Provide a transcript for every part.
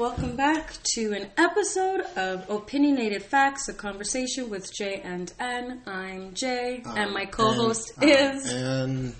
welcome back to an episode of Opinionated Facts, a conversation with Jay and N. I'm Jay, and my co-host is and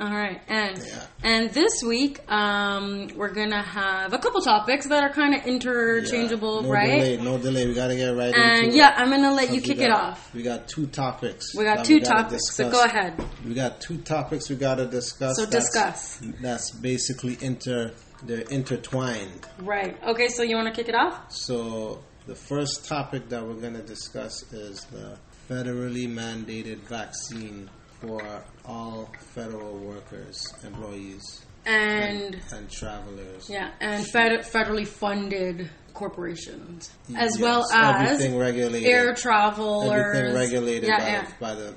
all right, and Yeah. and this week um, we're gonna have a couple topics that are kind of interchangeable, yeah, no right? Delay, no delay. We gotta get right And into yeah, it. And yeah, I'm gonna let you we kick it off. We got two topics. We got two gotta topics, so go ahead. We got two topics we gotta discuss. So That's- discuss. That's basically inter. They're intertwined. Right. Okay. So you want to kick it off? So the first topic that we're gonna discuss is the federally mandated vaccine for all federal workers, employees, And and travelers. yeah, and fed- federally funded corporations, as well as everything regulated. air travelers, everything regulated yeah, by, yeah. by the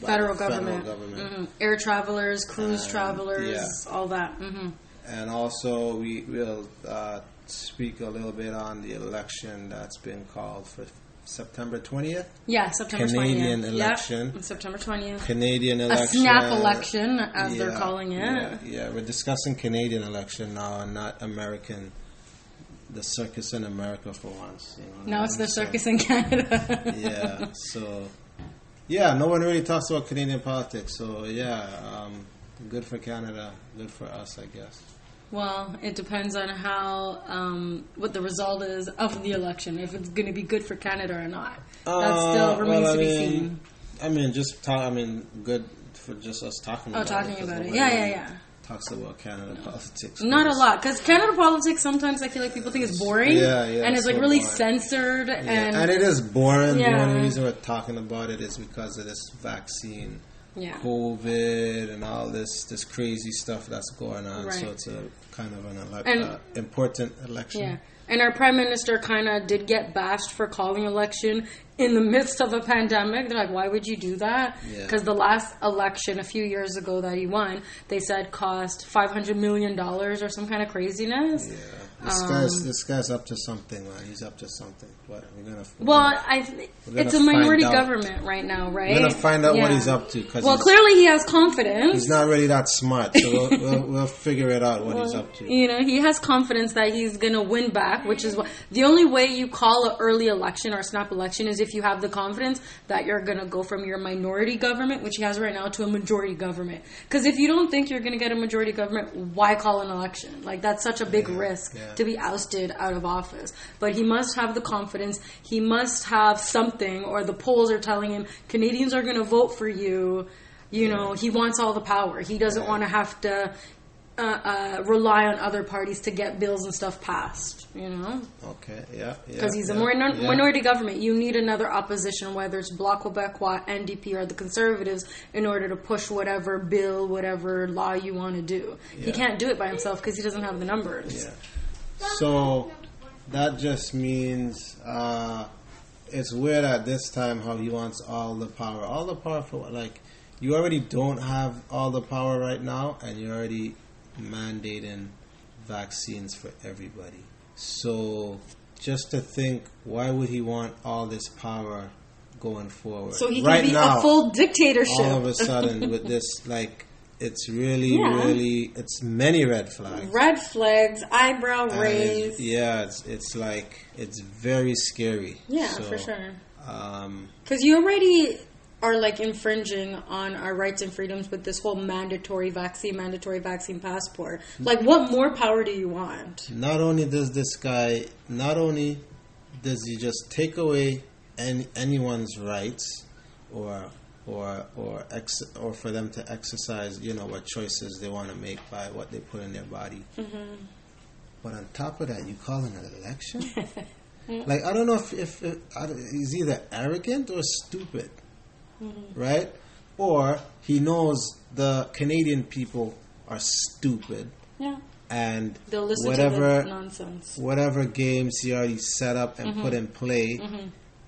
by federal the government, Federal government. Mhm. air travelers, cruise Um, travelers, all that. hmm And also, we will uh, speak a little bit on the election that's been called for September 20th. Yeah, September Canadian 20th. election. Yep, September 20th. Canadian election. A snap election, as they're calling it. Yeah, yeah, we're discussing Canadian election now and not American. The circus in America for once. You know Now what it's the? So- circus in Canada. yeah. So, yeah, no one really talks about Canadian politics. So, yeah, um, good for Canada, good for us, I guess. Well, it depends on how um, what the result is of the election. If it's going to be good for Canada or not, that Uh, still remains well, to be mean, seen. I mean, just talk. I mean, good for just us talking. Oh, about talking it, about it. Yeah, yeah, yeah. Talks about Canada politics. Not a lot, because Canada politics sometimes I feel like people think it's boring. Yeah, yeah, and it's like so really boring. censored Yeah, and, and, it is boring. Yeah. The only reason we're talking about it is because of this vaccine, yeah. COVID, and all this this crazy stuff that's going on. Right. So it's a kind of an ele- And- uh, important election. Yeah. And our prime minister kind of did get bashed for calling election in the midst of a pandemic. They're like, why would you do that? Yeah. Because the last election a few years ago that he won, they said cost $500 million or some kind of craziness. Yeah. This Um, guy's this guy's up to something, man. He's up to something. But we're gonna. we're Well, gonna- I th- it's a minority out. government right now, right? We're gonna find out what he's up to. Cause Well, clearly he has confidence. he's not really that smart. So we'll, we'll, we'll figure it out what he's up to. You know, he has confidence that he's going to win back, which is what the only way you call an early election or a snap election is if you have the confidence that you're going to go from your minority government, which he has right now, to a majority government. Because if you don't think you're going to get a majority government, why call an election? Like that's such a big risk yeah. To be ousted out of office. But he must have the confidence. He must have something, or the polls are telling him Canadians are going to vote for you. You know, he wants all the power. He doesn't want to have to uh, uh, rely on other parties to get bills and stuff passed. You know, Okay. Yeah. because he's a yeah, minor- yeah. minority government. You need another opposition, whether it's Bloc Québécois, NDP, or the Conservatives, in order to push whatever bill, whatever law you want to do. He can't do it by himself because he doesn't have the numbers. Yeah. So that just means uh, it's weird at this time how he wants all the power. All the power for what? Like you already don't have all the power right now, and you're already mandating vaccines for everybody. So just to think, why would he want all this power going forward? So he can right be now, a full dictatorship. all of a sudden with this, like it's really, Yeah. really, it's many red flags. Red flags, eyebrow raised. yeah, it's it's like it's very scary. Yeah, So, for sure. Um, Because you already are like infringing on our rights and freedoms with this whole mandatory vaccine, mandatory vaccine passport. Like, what more power do you want? not only does this guy, not only does he just take away any, anyone's rights, or or or ex, or for them to exercise, you know, what choices they want to make by what they put in their body. Mm-hmm. But on top of that, you call it an election. like I don't know if if, if I he's either arrogant or stupid, Mm-hmm. right? Or he knows the Canadian people are stupid, Yeah. and They'll listen whatever nonsense. whatever games he already set up and put in play,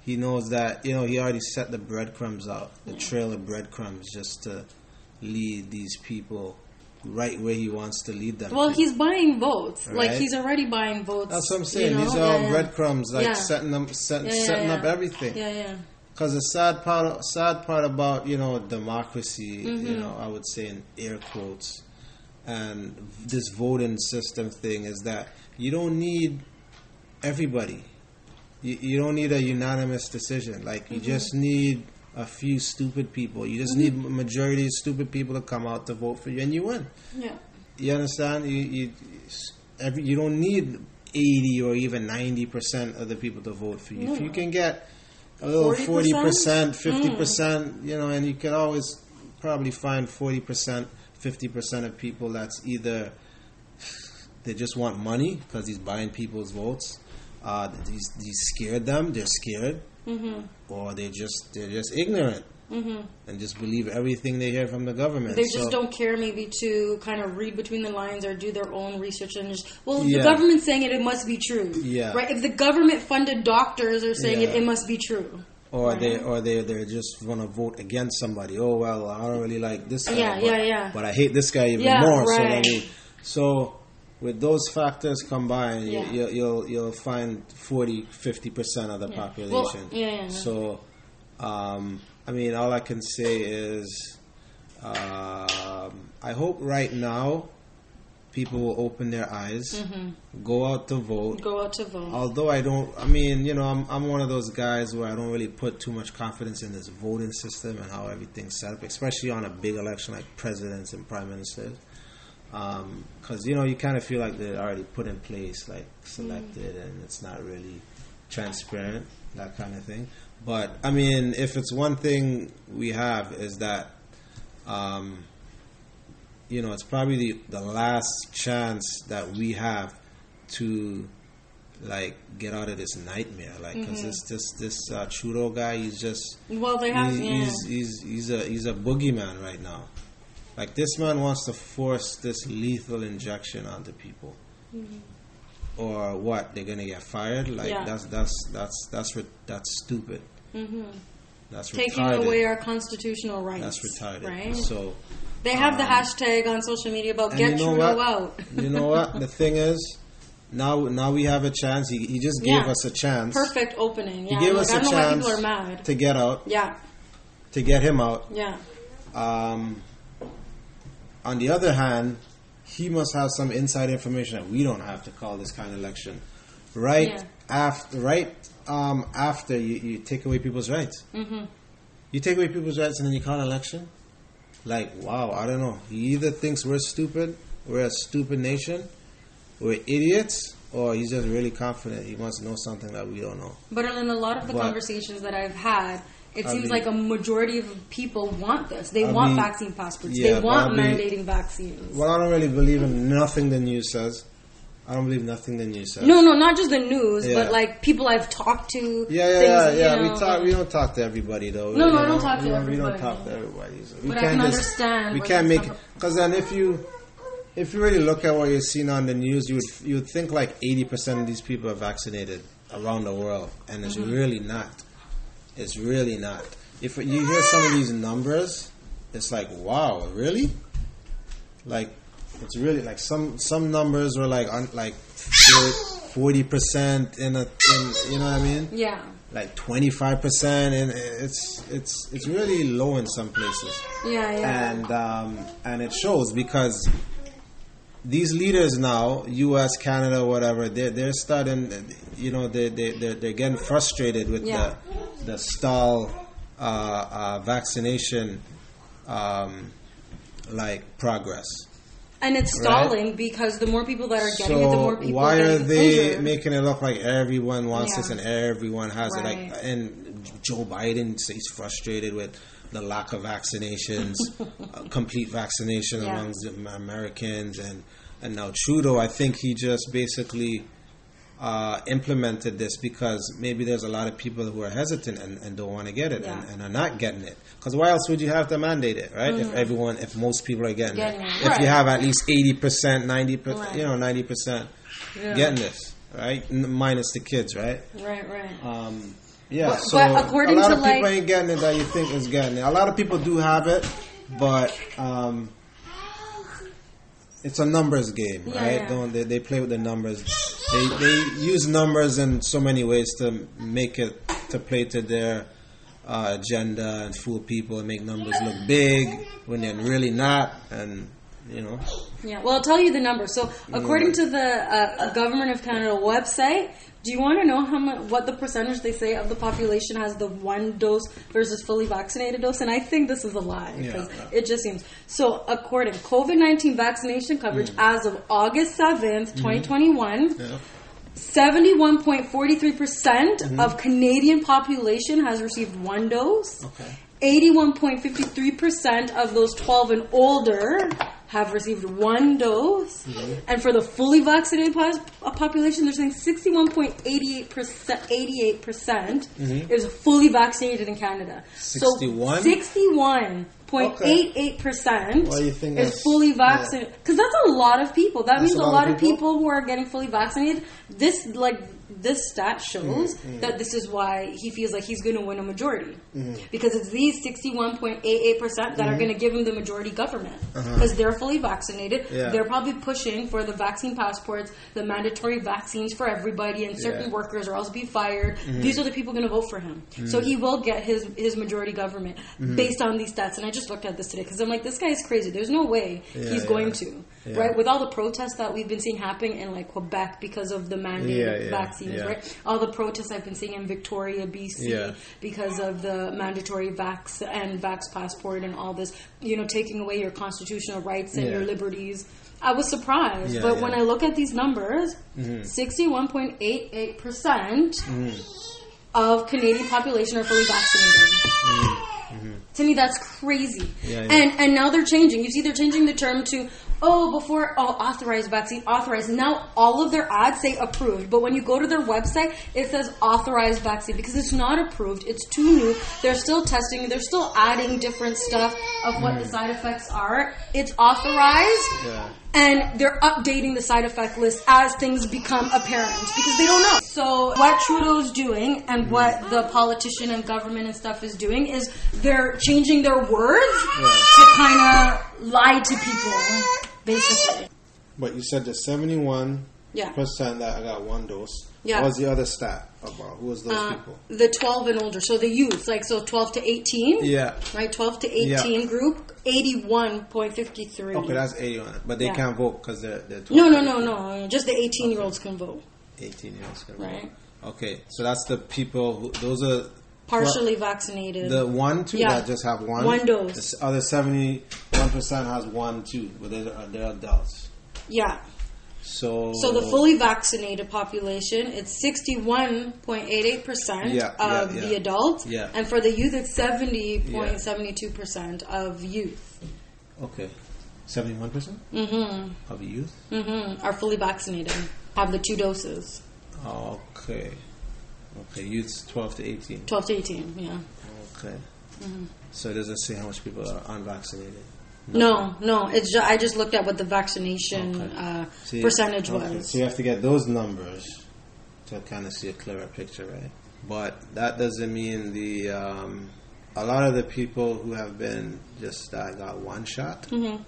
he knows that you know he already set the breadcrumbs out, the trail of breadcrumbs, just to lead these people right where he wants to lead them. Well, to. he's buying votes. Like, he's already buying votes. That's what I'm saying. you know? These are all Yeah, yeah. breadcrumbs, like Yeah. setting them, set, Yeah, yeah, setting yeah. up everything. Yeah, yeah. Because the sad part, sad part about you know democracy, Mm-hmm. you know, I would say in air quotes, and this voting system thing is that you don't need everybody. You, you don't need a unanimous decision. Like you mm-hmm. just need a few stupid people. You just mm-hmm. need a majority of stupid people to come out to vote for you, and you win. Yeah. You understand? You you every you don't need eighty or even ninety percent of the people to vote for you. If you can get a little 40%? forty percent, mm. fifty percent, you know, and you can always probably find forty percent, fifty percent of people that's either they just want money because he's buying people's votes. Uh, these he's scared them. They're scared, Mm-hmm. or they just they're just ignorant and just believe everything they hear from the government. They just So- don't care maybe to kind of read between the lines or do their own research and just well Yeah. the government's saying it it must be true. Yeah. Right? If the government funded doctors are saying it Yeah. it must be true. or they or they they're just want to vote against somebody. Oh well, I don't really like this guy. Yeah, but, yeah, yeah. But I hate this guy even Yeah, more. So right. me. So with those factors combined, Yeah. you, you'll you'll find 40, 50 percent of the Yeah. population. Well, yeah. So, um, I mean, all I can say is, um, I hope right now. People will open their eyes, Mm-hmm. go out to vote, Go out to vote. although I don't, I mean, you know, I'm, I'm one of those guys where I don't really put too much confidence in this voting system and how everything's set up, especially on a big election like presidents and prime ministers. Because, you know, you kind of feel like they're already put in place, like selected, and it's not really transparent, that kind of thing. But, I mean, if it's one thing we have is that, um, you know, it's probably the, the last chance that we have to like get out of this nightmare. Like, because this this this uh, Trudeau guy, he's just Well, they have he's, yeah. he's he's he's a he's a boogeyman right now. Like this man wants to force this lethal injection onto people, mm-hmm. or what? They're gonna get fired? Like Yeah. that's that's that's that's re- that's stupid. Mm-hmm. That's taking retarded. away our constitutional rights. that's retarded. Right? So. they have the um, hashtag on social media about get you know Trudeau out. you know what? The thing is, now now we have a chance. He, he just gave Yeah. us a chance. Perfect opening. Yeah. He gave like, us I a don't know why chance people are mad. to get out, Yeah. to get him out. Yeah. Um, on the other hand, he must have some inside information that we don't have to call this kind of election. Right Yeah. after, right um, after you, you take away people's rights. Mm-hmm. You take away people's rights and then you call an election. Like, wow, I don't know. He either thinks we're stupid, we're a stupid nation, we're idiots, or he's just really confident he wants to know something that we don't know. But in a lot of the But- conversations that I've had, it I seems mean- like a majority of people want this. They I want mean, vaccine passports. yeah, they want mandating vaccines. Well, I don't really believe in nothing the news says. I don't believe nothing the news says. No, no, not just the news, Yeah. but like people I've talked to. Yeah, yeah, things, yeah, yeah. know, we talk. We don't talk to everybody though. No, no, I don't talk to we don't, We don't talk to everybody. So we But I can't can just- understand We can't make because then if you if you really look at what you're seeing on the news, you would you would think like eighty percent of these people are vaccinated around the world, and it's Mm-hmm. really not. It's really not. If you hear some of these numbers, it's like wow, really? Like it's really like some some numbers were like un, like forty percent in a in, you know what I mean? Yeah. Like twenty five percent, and it's it's it's really low in some places, Yeah, yeah. and um, and it shows because these leaders now, U.S., Canada, whatever, they're they're starting, you know, they they they're, they're getting frustrated with Yeah. the the stall uh, uh, vaccination um, like progress. and it's Right. stalling because the more people that are getting it, the more So people why are they injured. making it look like everyone wants Yeah. this and everyone has it? Like, and Joe Biden says he's frustrated with the lack of vaccinations, uh, complete vaccination Yeah. amongst the Americans, and and now Trudeau. I think he just basically uh, implemented this because maybe there's a lot of people who are hesitant and, and don't want to get it and, Yeah. and are not getting it. Because why else would you have to mandate it, right? If everyone, if most people are getting. Getting it, it, if you have at least eighty percent, ninety percent, you know, ninety percent Yeah. getting this, right? N- minus the kids, right? Right, right. Um, yeah. But- so but according a lot to, of people like- ain't getting it that you think is getting it. A lot of people do have it, but um, it's a numbers game, Yeah, right? yeah. Don't they, they play with the numbers? They they use numbers in so many ways to make it to play to their uh, agenda and fool people and make numbers look big when they're really not, and you know. Yeah, well, I'll tell you the number. So, according to the uh, Government of Canada website, do you want to know how much, what the percentage they say of the population has the one dose versus fully vaccinated dose? And I think this is a lie because Yeah. it just seems so. According COVID nineteen vaccination coverage mm. as of August seventh, mm-hmm. twenty twenty one. Yeah. 71.43% mm-hmm. of Canadian population has received one dose. Okay. 81.53% of those 12 and older have received one dose. And for the fully vaccinated pos- uh, population, they're saying 61.88%, 88% is fully vaccinated in Canada. 61? So 61.88% Why do is fully vaccinated. Because that's a lot of people. That That's means a lot, of people who are getting fully vaccinated. This, like, this stat shows Mm-hmm, that this is why he feels like he's going to win a majority Mm-hmm. because it's these 61.88 percent that are going to give him the majority government Uh-huh. because they're fully vaccinated. Yeah. They're probably pushing for the vaccine passports, the mandatory vaccines for everybody, and certain Yeah. Mm-hmm. workers or else be fired. These are the people going to vote for him, so he will get his his majority government Mm-hmm. based on these stats. And I just looked at this today because I'm like, this guy is crazy. There's no way Yeah, he's going to Yeah. right with all the protests that we've been seeing happening in like Quebec because of the mandated Yeah, vaccines, right? All the protests I've been seeing in Victoria, BC, because of the mandatory vax and vax passport and all this, you know, taking away your constitutional rights and your liberties. I was surprised, Yeah, but yeah. when I look at these numbers, Mm-hmm. sixty-one point eight eight percent of Canadian population are fully vaccinated. To me, that's crazy. Mm-hmm. Yeah. And and now they're changing. You see, they're changing the term to oh before oh authorized vaccine authorized. Now all of their ads say approved, but when you go to their website, it says authorized vaccine because it's not approved. It's too new. They're still testing. They're still adding different stuff of what the mm. side effects are. It's authorized. Yeah. And they're updating the side effect list as things become apparent because they don't know. So what Trudeau's doing and mm. what the politician and government and stuff is doing is they're changing their words to kind of lie to people, basically. But you said the seventy-one Yeah. percent that I got one dose. Yeah. What was the other stat about? Who was those Uh, people? the 12 and older, so the youth, like so 12 to 18, Yeah. right? 12 to 18 Yeah. group, 81.53. Okay, that's eighty-one. But they Yeah. can't vote because they're they're 12 no, no, no, no. Just the 18 year olds can vote. eighteen year olds. can Right. vote. Okay, so that's the people. Who, those are Partially vaccinated. the one two Yeah. that just have one One dose. The other seventy-one percent has one two, but they're they're adults. yeah. So So the fully vaccinated population, it's sixty-one point eight eight percent Yeah, yeah, of the adults, Yeah. and for the youth, it's seventy point seventy-two percent of youth okay, seventy-one percent mm-hmm. of youth. Mm-hmm. are fully vaccinated, have the two doses, Okay, okay, youths twelve to eighteen. twelve to eighteen. Yeah. Okay, Mm-hmm. so it doesn't say how much people are unvaccinated. No, no. It's ju- I just looked at what the vaccination Okay. uh, percentage okay, was. So you have to get those numbers to kind of see a clearer picture, right? But that doesn't mean the um, a lot of the people who have been just uh, got one shot Mhm.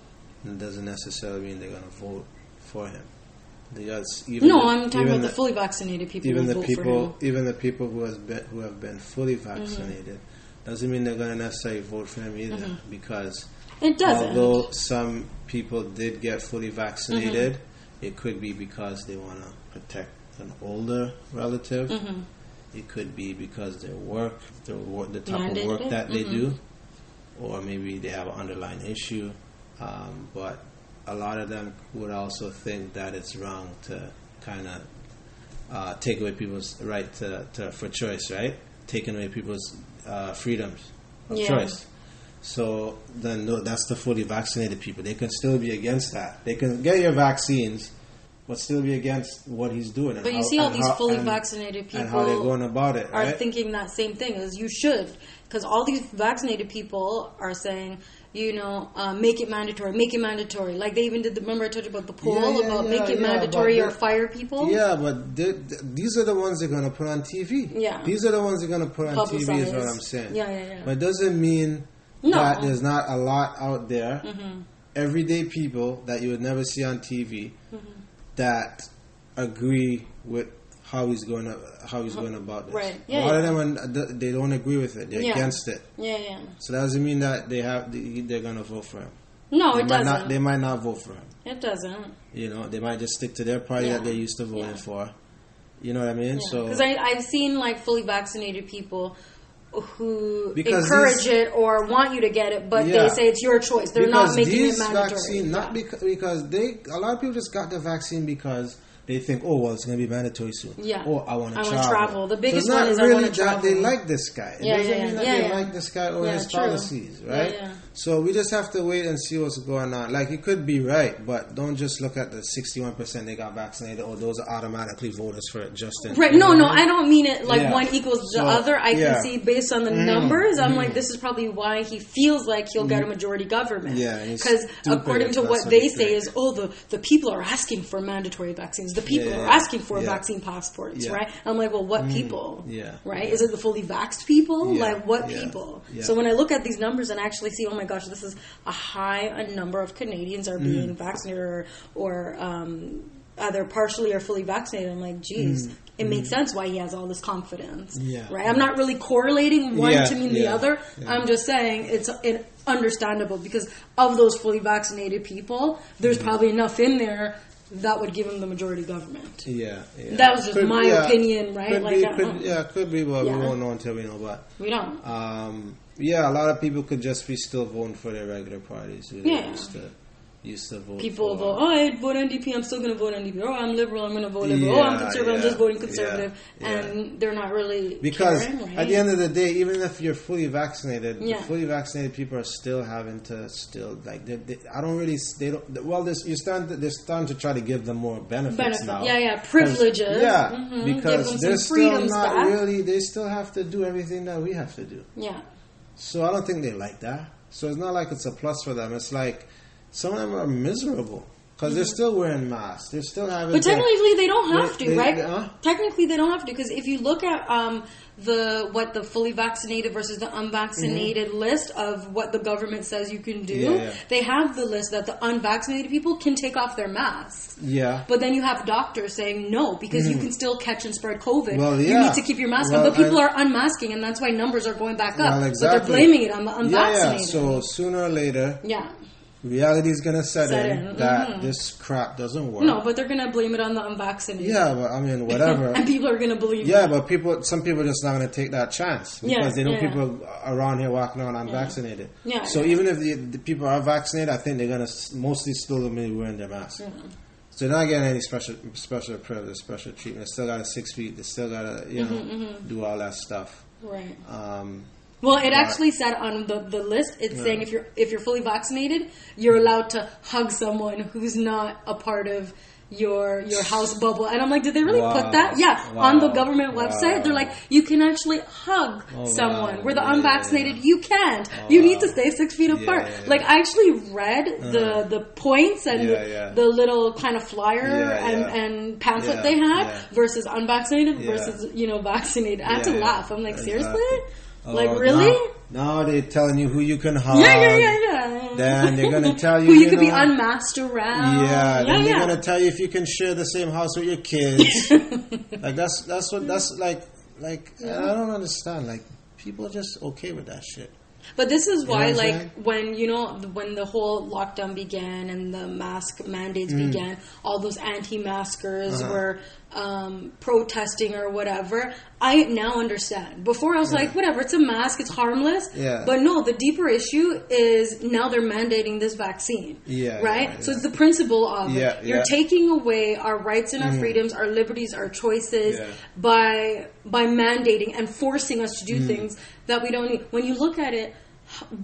it doesn't necessarily mean they're going to vote for him. Because even No, the- I'm talking about the, fully vaccinated people even the vote for him. people even the people who has been who have been fully Mm-hmm. vaccinated doesn't mean they're going to necessarily vote for him either Mm-hmm. because It doesn't. although some people did get fully vaccinated Mm-hmm. it could be because they want to protect an older relative Mm-hmm. it could be because their work their work the type of work that they Mhm. do or maybe they have an underlying issue um, but a lot of them would also think that it's wrong to kind of uh, take away people's right to, to for choice, right? Taking away people's uh, freedoms of Yeah. choice. So then, no, that's the fully vaccinated people. They can still be against that. They can get your vaccines, but still be against what he's doing. and But you how- see all these how- fully and- vaccinated people and how they're going about it, are right? thinking that same thing as you should, because all these vaccinated people are saying, you know, uh, make it mandatory, make it mandatory. Like they even did. The, remember I told you about the poll Yeah, about yeah, make it yeah, mandatory or fire people. Yeah, but they, these are the ones they're going to put on TV. Yeah. These are the ones they're going to put on TV, is what I'm saying. Yeah, yeah, yeah. But it doesn't mean No. that there's not a lot out there, Mm-hmm. everyday people that you would never see on TV Mm-hmm. that agree with how he's going to how he's going about this. Right. Yeah, a lot yeah. of them they don't agree with it. They're Yeah. against it. yeah, yeah. So that doesn't mean that they have they're going to vote for him. No, they it might Not, doesn't. they might not vote for him. It doesn't. You know, they might just stick to their party Yeah. that they're used to voting for. You know what I mean? So Because I've seen like fully vaccinated people who Because encourage these- it or want you to get it, but Yeah. they say it's your choice. They're not making it mandatory. vaccine, not Yeah. because because they a lot of people just got the vaccine because they think, oh well, it's going to be mandatory soon. Yeah. Oh, I want to travel. travel. The biggest so one is I really wanna that they like this guy. It Yeah, doesn't yeah, mean that they like this guy or his true. policies, right? So we just have to wait and see what's going on. Like it could be right, but don't just look at the sixty-one percent they got vaccinated, or those are automatically voters for it. Justin, Right? No, no, I don't mean it like Yeah. one equals the So, other. I yeah. Can see based on the mm. numbers. I'm like, mm. this is probably why he feels like he'll get a mm. majority government. Yeah, because according to what they say is, oh, the the people are asking for mandatory vaccines. The people Yeah, are asking for vaccine passports. Mm. right? I'm like, well, what people? yeah, Right? Is it the fully vaxxed people? Like what people? So when I look at these numbers and actually see, oh my gosh, this is a high a number of Canadians are Mm. being vaccinated or, or um, either partially or fully vaccinated. I'm like, geez, it makes sense why he has all this confidence. Mm. Yeah. Right? I'm not really correlating one Yeah, to mean the other. yeah. I'm just saying it's it, understandable because of those fully vaccinated people, there's Mm. probably enough in there that would give him the majority government. Yeah, yeah. That was just Could- my yeah, opinion, right? Could Like, be, could, yeah, could be, but Yeah. we won't know until we know. But We don't. um, yeah, a lot of people could just be still voting for their regular parties. Yeah. used to used to vote. People for. vote, oh, I vote NDP, I'm still going to vote NDP. Oh, I'm liberal, I'm going to vote liberal. oh, I'm Yeah, conservative, I'm just voting conservative. yeah. And they're not really Because caring, right? at the end of the day, even if you're fully vaccinated, Yeah. the fully vaccinated people are still having to still like. They, they, I don't really. They don't. Well, there's, you're starting. To, they're starting to try to give them more benefits Benefit. now. Yeah, yeah, privileges. Yeah, Mhm. Give because they're still not back. really. They still have to do everything that we have to do. yeah. So I don't think they like that. So it's not like it's a plus for them. It's like some of them are miserable because they're still wearing masks. They're still having. But technically, they don't have They- to, they- right? huh? Technically, they don't have to because if you look at um, the what the fully vaccinated versus the unvaccinated list of what the government says you can do, Mm-hmm. Yeah, yeah. they have the list that the unvaccinated people can take off their masks. yeah. But then you have doctors saying no because you can still catch and spread COVID. Mm-hmm. Well, You need to keep your mask Well, on. But people are unmasking, and that's why numbers are going back up. Well, So they're blaming it on the Yeah, unvaccinated. yeah. So sooner or later, yeah. Reality is gonna set, Set in, in, that mhm. this crap doesn't work. No, but they're gonna blame it on the unvaccinated. Yeah, but I mean, whatever. and people are gonna believe. yeah, it. but people, some people are just not gonna take that chance because Yeah, they know yeah. people around here walking around unvaccinated. Yeah, So even if the, the people are vaccinated, I think they're gonna mostly still be wearing their masks. So they're not getting any special special privilege, special treatment. They still got to six feet. They still got to you know Mm-hmm, do all that stuff. Right. Um, Well, it actually said on the, the list, it's saying if you're if you're fully vaccinated, you're allowed to hug someone who's not a part of your your house bubble. And I'm like, did they really Wow. put that? Yeah, on the government website, Wow. they're like, you can actually hug Oh, someone. wow. Where the Yeah, unvaccinated, yeah. you can't. Oh, you need to stay six feet apart. yeah, yeah. Like I actually read uh-huh. the the points and Yeah, the, yeah. the little kind of flyer Yeah, and yeah. and pamphlet Yeah, they had yeah. versus unvaccinated Yeah. versus you know vaccinated. I had Yeah, to yeah. laugh. I'm like, seriously? Oh, like really? Now, now they're telling you who you can hug. Yeah, yeah, yeah, yeah. Then they're gonna tell you, who you, you could be know- unmasked around. Yeah, then yeah, they're gonna tell you if you can share the same house with your kids. like that's that's what that's like. Like I don't understand. Like people are just okay with that shit. But this is why, what I'm like, saying? when you know when the whole lockdown began and the mask mandates Mm. began, all those anti-maskers Uh-huh. were um, protesting or whatever. I now understand. Before I was like, whatever, it's a mask, it's harmless. Yeah. But no, the deeper issue is now they're mandating this vaccine. Yeah, Right. yeah, So it's the principle of Yeah, it. You're yeah. taking away our rights and our freedoms, our liberties, our choices Yeah. by by mandating and forcing us to Mm. do things that we don't need. When you look at it,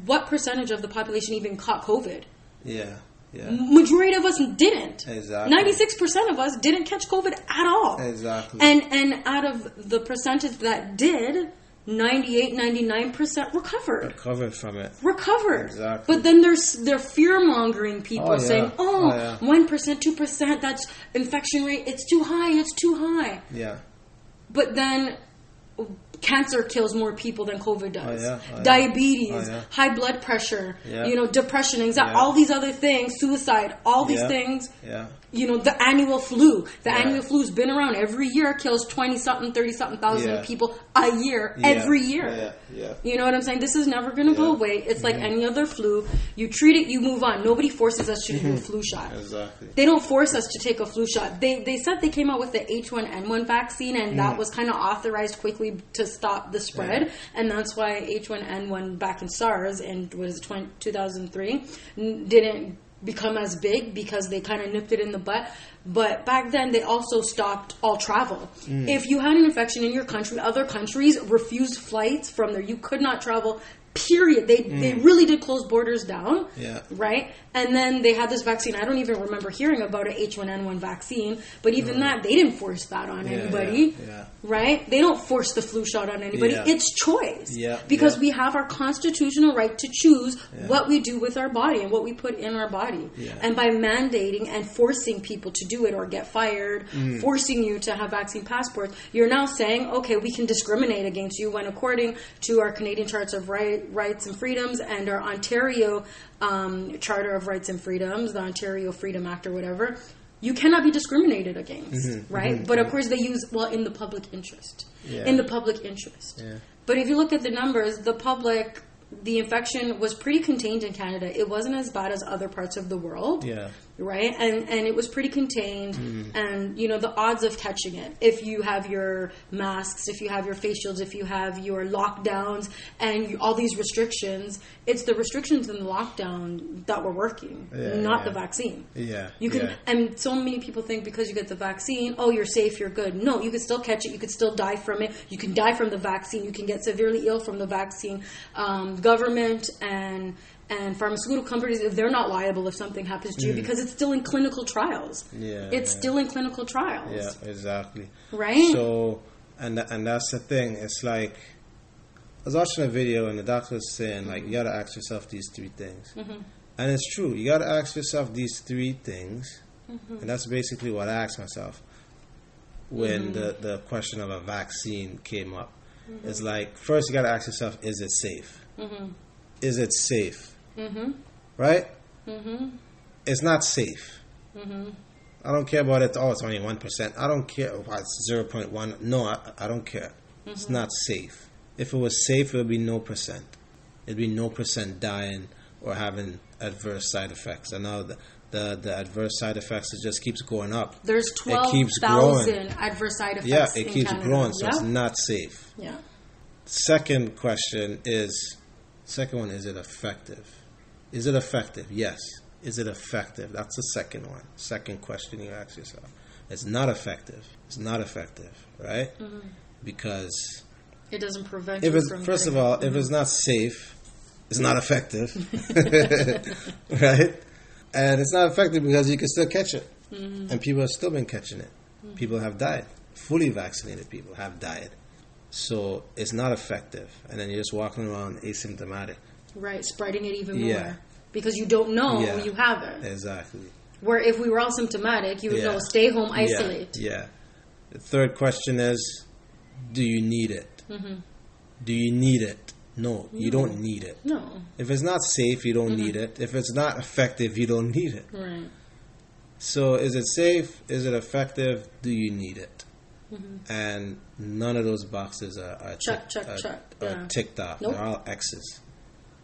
what percentage of the population even caught COVID? Yeah, yeah, Majority of us didn't. Exactly. Ninety six percent of us didn't catch COVID at all. exactly. And and out of the percentage that did, 98, 99 percent recovered. Recovered from it. Recovered, Exactly. but then there's they're fear mongering people, Oh, yeah. saying, Oh, "Oh, yeah. one percent, two percent, that's infection rate. It's too high. It's too high." Yeah, But then cancer kills more people than COVID oh, does. Oh, yeah. Oh, yeah. Diabetes, Oh, yeah. high blood pressure, you know, depression, anxiety, all these other things, suicide, all these Yeah. things. You know, the annual flu. The Yeah. annual flu's been around every year, kills 20 something, 30 something thousand Yeah. people a year, Yeah, every year. You know what I'm saying? This is never going to go away. It's like mm-hmm. any other flu. You treat it, you move on. Nobody forces us to do a mm-hmm. flu shot. Exactly. They don't force us to take a flu shot. They they said they came out with the H1N1 vaccine and that mm. was kind of authorized quickly to stop the spread, and that's why H1N1 back in SARS in what is it 20, 2003 didn't become as big because they kind of nipped it in the butt. But back then they also stopped all travel. Mm. If you had an infection in your country, other countries refused flights from there. You could not travel. Period. They they mm. really did close borders down Yeah. right? And then they had this vaccine. I don't even remember hearing about an H1N1 vaccine, but even that, they didn't force that on Yeah, anybody, yeah, yeah. right? They don't force the flu shot on anybody. It's choice. Because we have our constitutional right to choose what we do with our body and what we put in our body. And by mandating and forcing people to do it or get fired, Mm. forcing you to have vaccine passports, you're now saying, okay, we can discriminate against you when according to our Canadian Charts of right, Rights and Freedoms and our Ontario um, Charter of Rights and Freedoms, the Ontario Freedom Act or whatever, you cannot be discriminated against, Mm-hmm. right? But of course, they use well in the public interest, Yeah. in the public interest. Yeah. But if you look at the numbers, the public, the infection was pretty contained in Canada. It wasn't as bad as other parts of the world Yeah. Right and and it was pretty contained Mm-hmm. and you know the odds of catching it if you have your masks if you have your face shields if you have your lockdowns and you, all these restrictions it's the restrictions and the lockdown that were working Yeah, not yeah. the vaccine Yeah. you can, yeah. and so many people think because you get the vaccine, oh, you're safe, you're good. No, you can still catch it. You could still die from it. You can die from the vaccine. You can get severely ill from the vaccine. Um, government and and pharmaceutical companies they're not liable if something happens to you because it's still in clinical trials. Mm. Yeah, it's yeah. still in clinical trials. Yeah, exactly. Right? So, and and that's the thing. It's like I was watching a video and the doctor was saying like you got to ask yourself these three things, Mm-hmm. and it's true. You got to ask yourself these three things, Mm-hmm. and that's basically what I asked myself when Mm-hmm. the the question of a vaccine came up. It's like first you got to ask yourself, is it safe? Mm-hmm. Is it safe? Mm-hmm. Right? Mm-hmm. It's not safe. Mm-hmm. I don't care about it. Oh, it's only one percent. I don't care. Oh, it's zero point one. No, I, I don't care. It's not safe. If it was safe, it would be no percent. It'd be no percent dying or having adverse side effects. And now the the, the adverse side effects it just keeps going up. There's It twelve keeps thousand growing. adverse side effects. Yeah, it keeps Canada. growing, so yeah? it's not safe. yeah. Second question is second one is it effective? Is it effective? Yes. Is it effective? That's the second one. Second question you ask yourself. It's not effective. It's not effective, right? Mm-hmm. Because It doesn't prevent if it's first of getting- all, if mm-hmm. it's not safe, it's not effective, right? And it's not effective because you can still catch it, mm-hmm. and people have still been catching it. People have died. Fully vaccinated people have died. So it's not effective, and then you're just walking around asymptomatic. Right, spreading it even more Yeah. because you don't know Yeah. you have it. Exactly. Where if we were all symptomatic, you would Yeah. know stay home, isolate. Yeah. The third question is, do you need it? Mm-hmm. Do you need it? No, you don't need it. No, If it's not safe, you don't need it. If it's not effective, you don't need it. right. So, is it safe? Is it effective? Do you need it? And none of those boxes are, are, Check, tick- check, are- check. are Yeah. ticked off. Nope. They're all X's.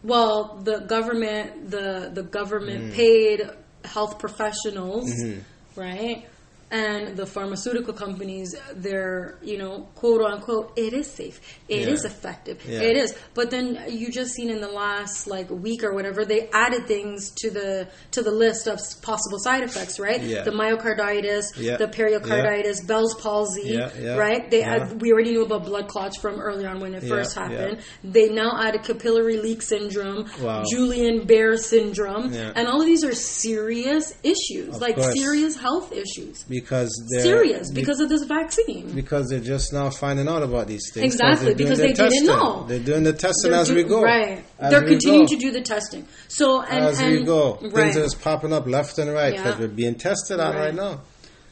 Well, the government, the the government Mm. paid health professionals, Mm-hmm. right? And the pharmaceutical companies, they're you know quote unquote, it is safe, it is Yeah. effective, Yeah. it is. But then you just seen in the last like week or whatever, they added things to the to the list of possible side effects, right? Yeah. The myocarditis, the pericarditis, Bell's palsy, right? They add, we already knew about blood clots from early on when it first happened. They now added capillary leak syndrome, Wow. Guillain-Barré syndrome, and all of these are serious issues, Of like course. serious health issues. Because they're. Serious be- because of this vaccine. because they're just now finding out about these things. Exactly, because they didn't know. They're doing the testing They're as do- we go. Right. As They're continuing go. to do the testing. So and as and we go. right. Things are just popping up left and right because Yeah. we're being tested on Right. right now.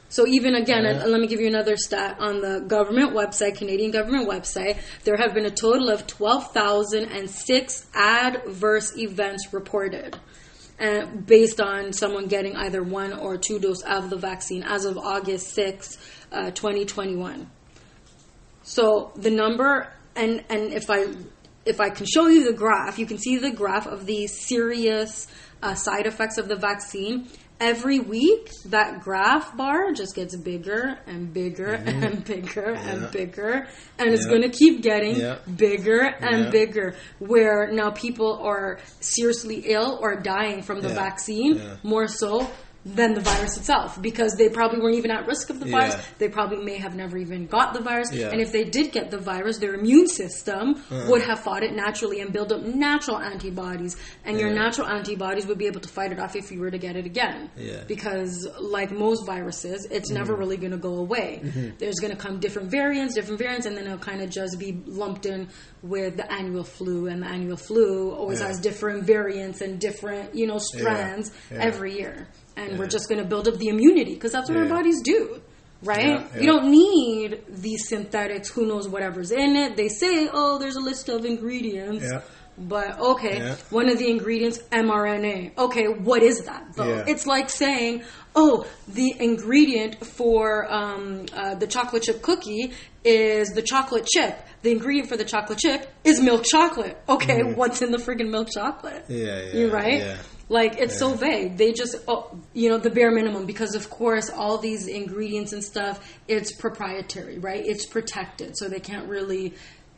So even again, Yeah. let me give you another stat on the government website, Canadian government website. There have been a total of twelve thousand and six adverse events reported, uh, based on someone getting either one or two dose of the vaccine as of August sixth, uh, twenty twenty one. So the number, and and if I if I can show you the graph, you can see the graph of the serious uh, side effects of the vaccine. Every week, that graph bar just gets bigger and bigger and bigger Yeah. and bigger, and it's going to keep getting Yeah. bigger and Yeah. bigger. Where now people are seriously ill or dying from the Yeah. vaccine Yeah. more so than the virus itself because they probably weren't even at risk of the virus. Yeah. They probably may have never even got the virus. Yeah. And if they did get the virus, their immune system Uh-huh. would have fought it naturally and build up natural antibodies. And your natural antibodies would be able to fight it off if you were to get it again. Yeah. Mm-hmm. Because, like most viruses, it's never really going to go away. There's going to come different variants, different variants, and then it'll kind of just be lumped in with the annual flu. And the annual flu always Yeah. has different variants and different, you know, strands Yeah. every year. And we're just going to build up the immunity because that's what our bodies do. Right? Yeah, You don't need these synthetics, who knows whatever's in it. They say, oh, there's a list of ingredients. Yeah. But okay, Yeah. one of the ingredients, mRNA. Okay, what is that though? Yeah. It's like saying, oh, the ingredient for um, uh, the chocolate chip cookie is the chocolate chip. The ingredient for the chocolate chip is milk chocolate. Okay, what's in the friggin' milk chocolate? Yeah, yeah, You right? Yeah. Like it's so vague. They just, oh, you know, the bare minimum because of course all these ingredients and stuff, it's proprietary, right? It's protected, so they can't really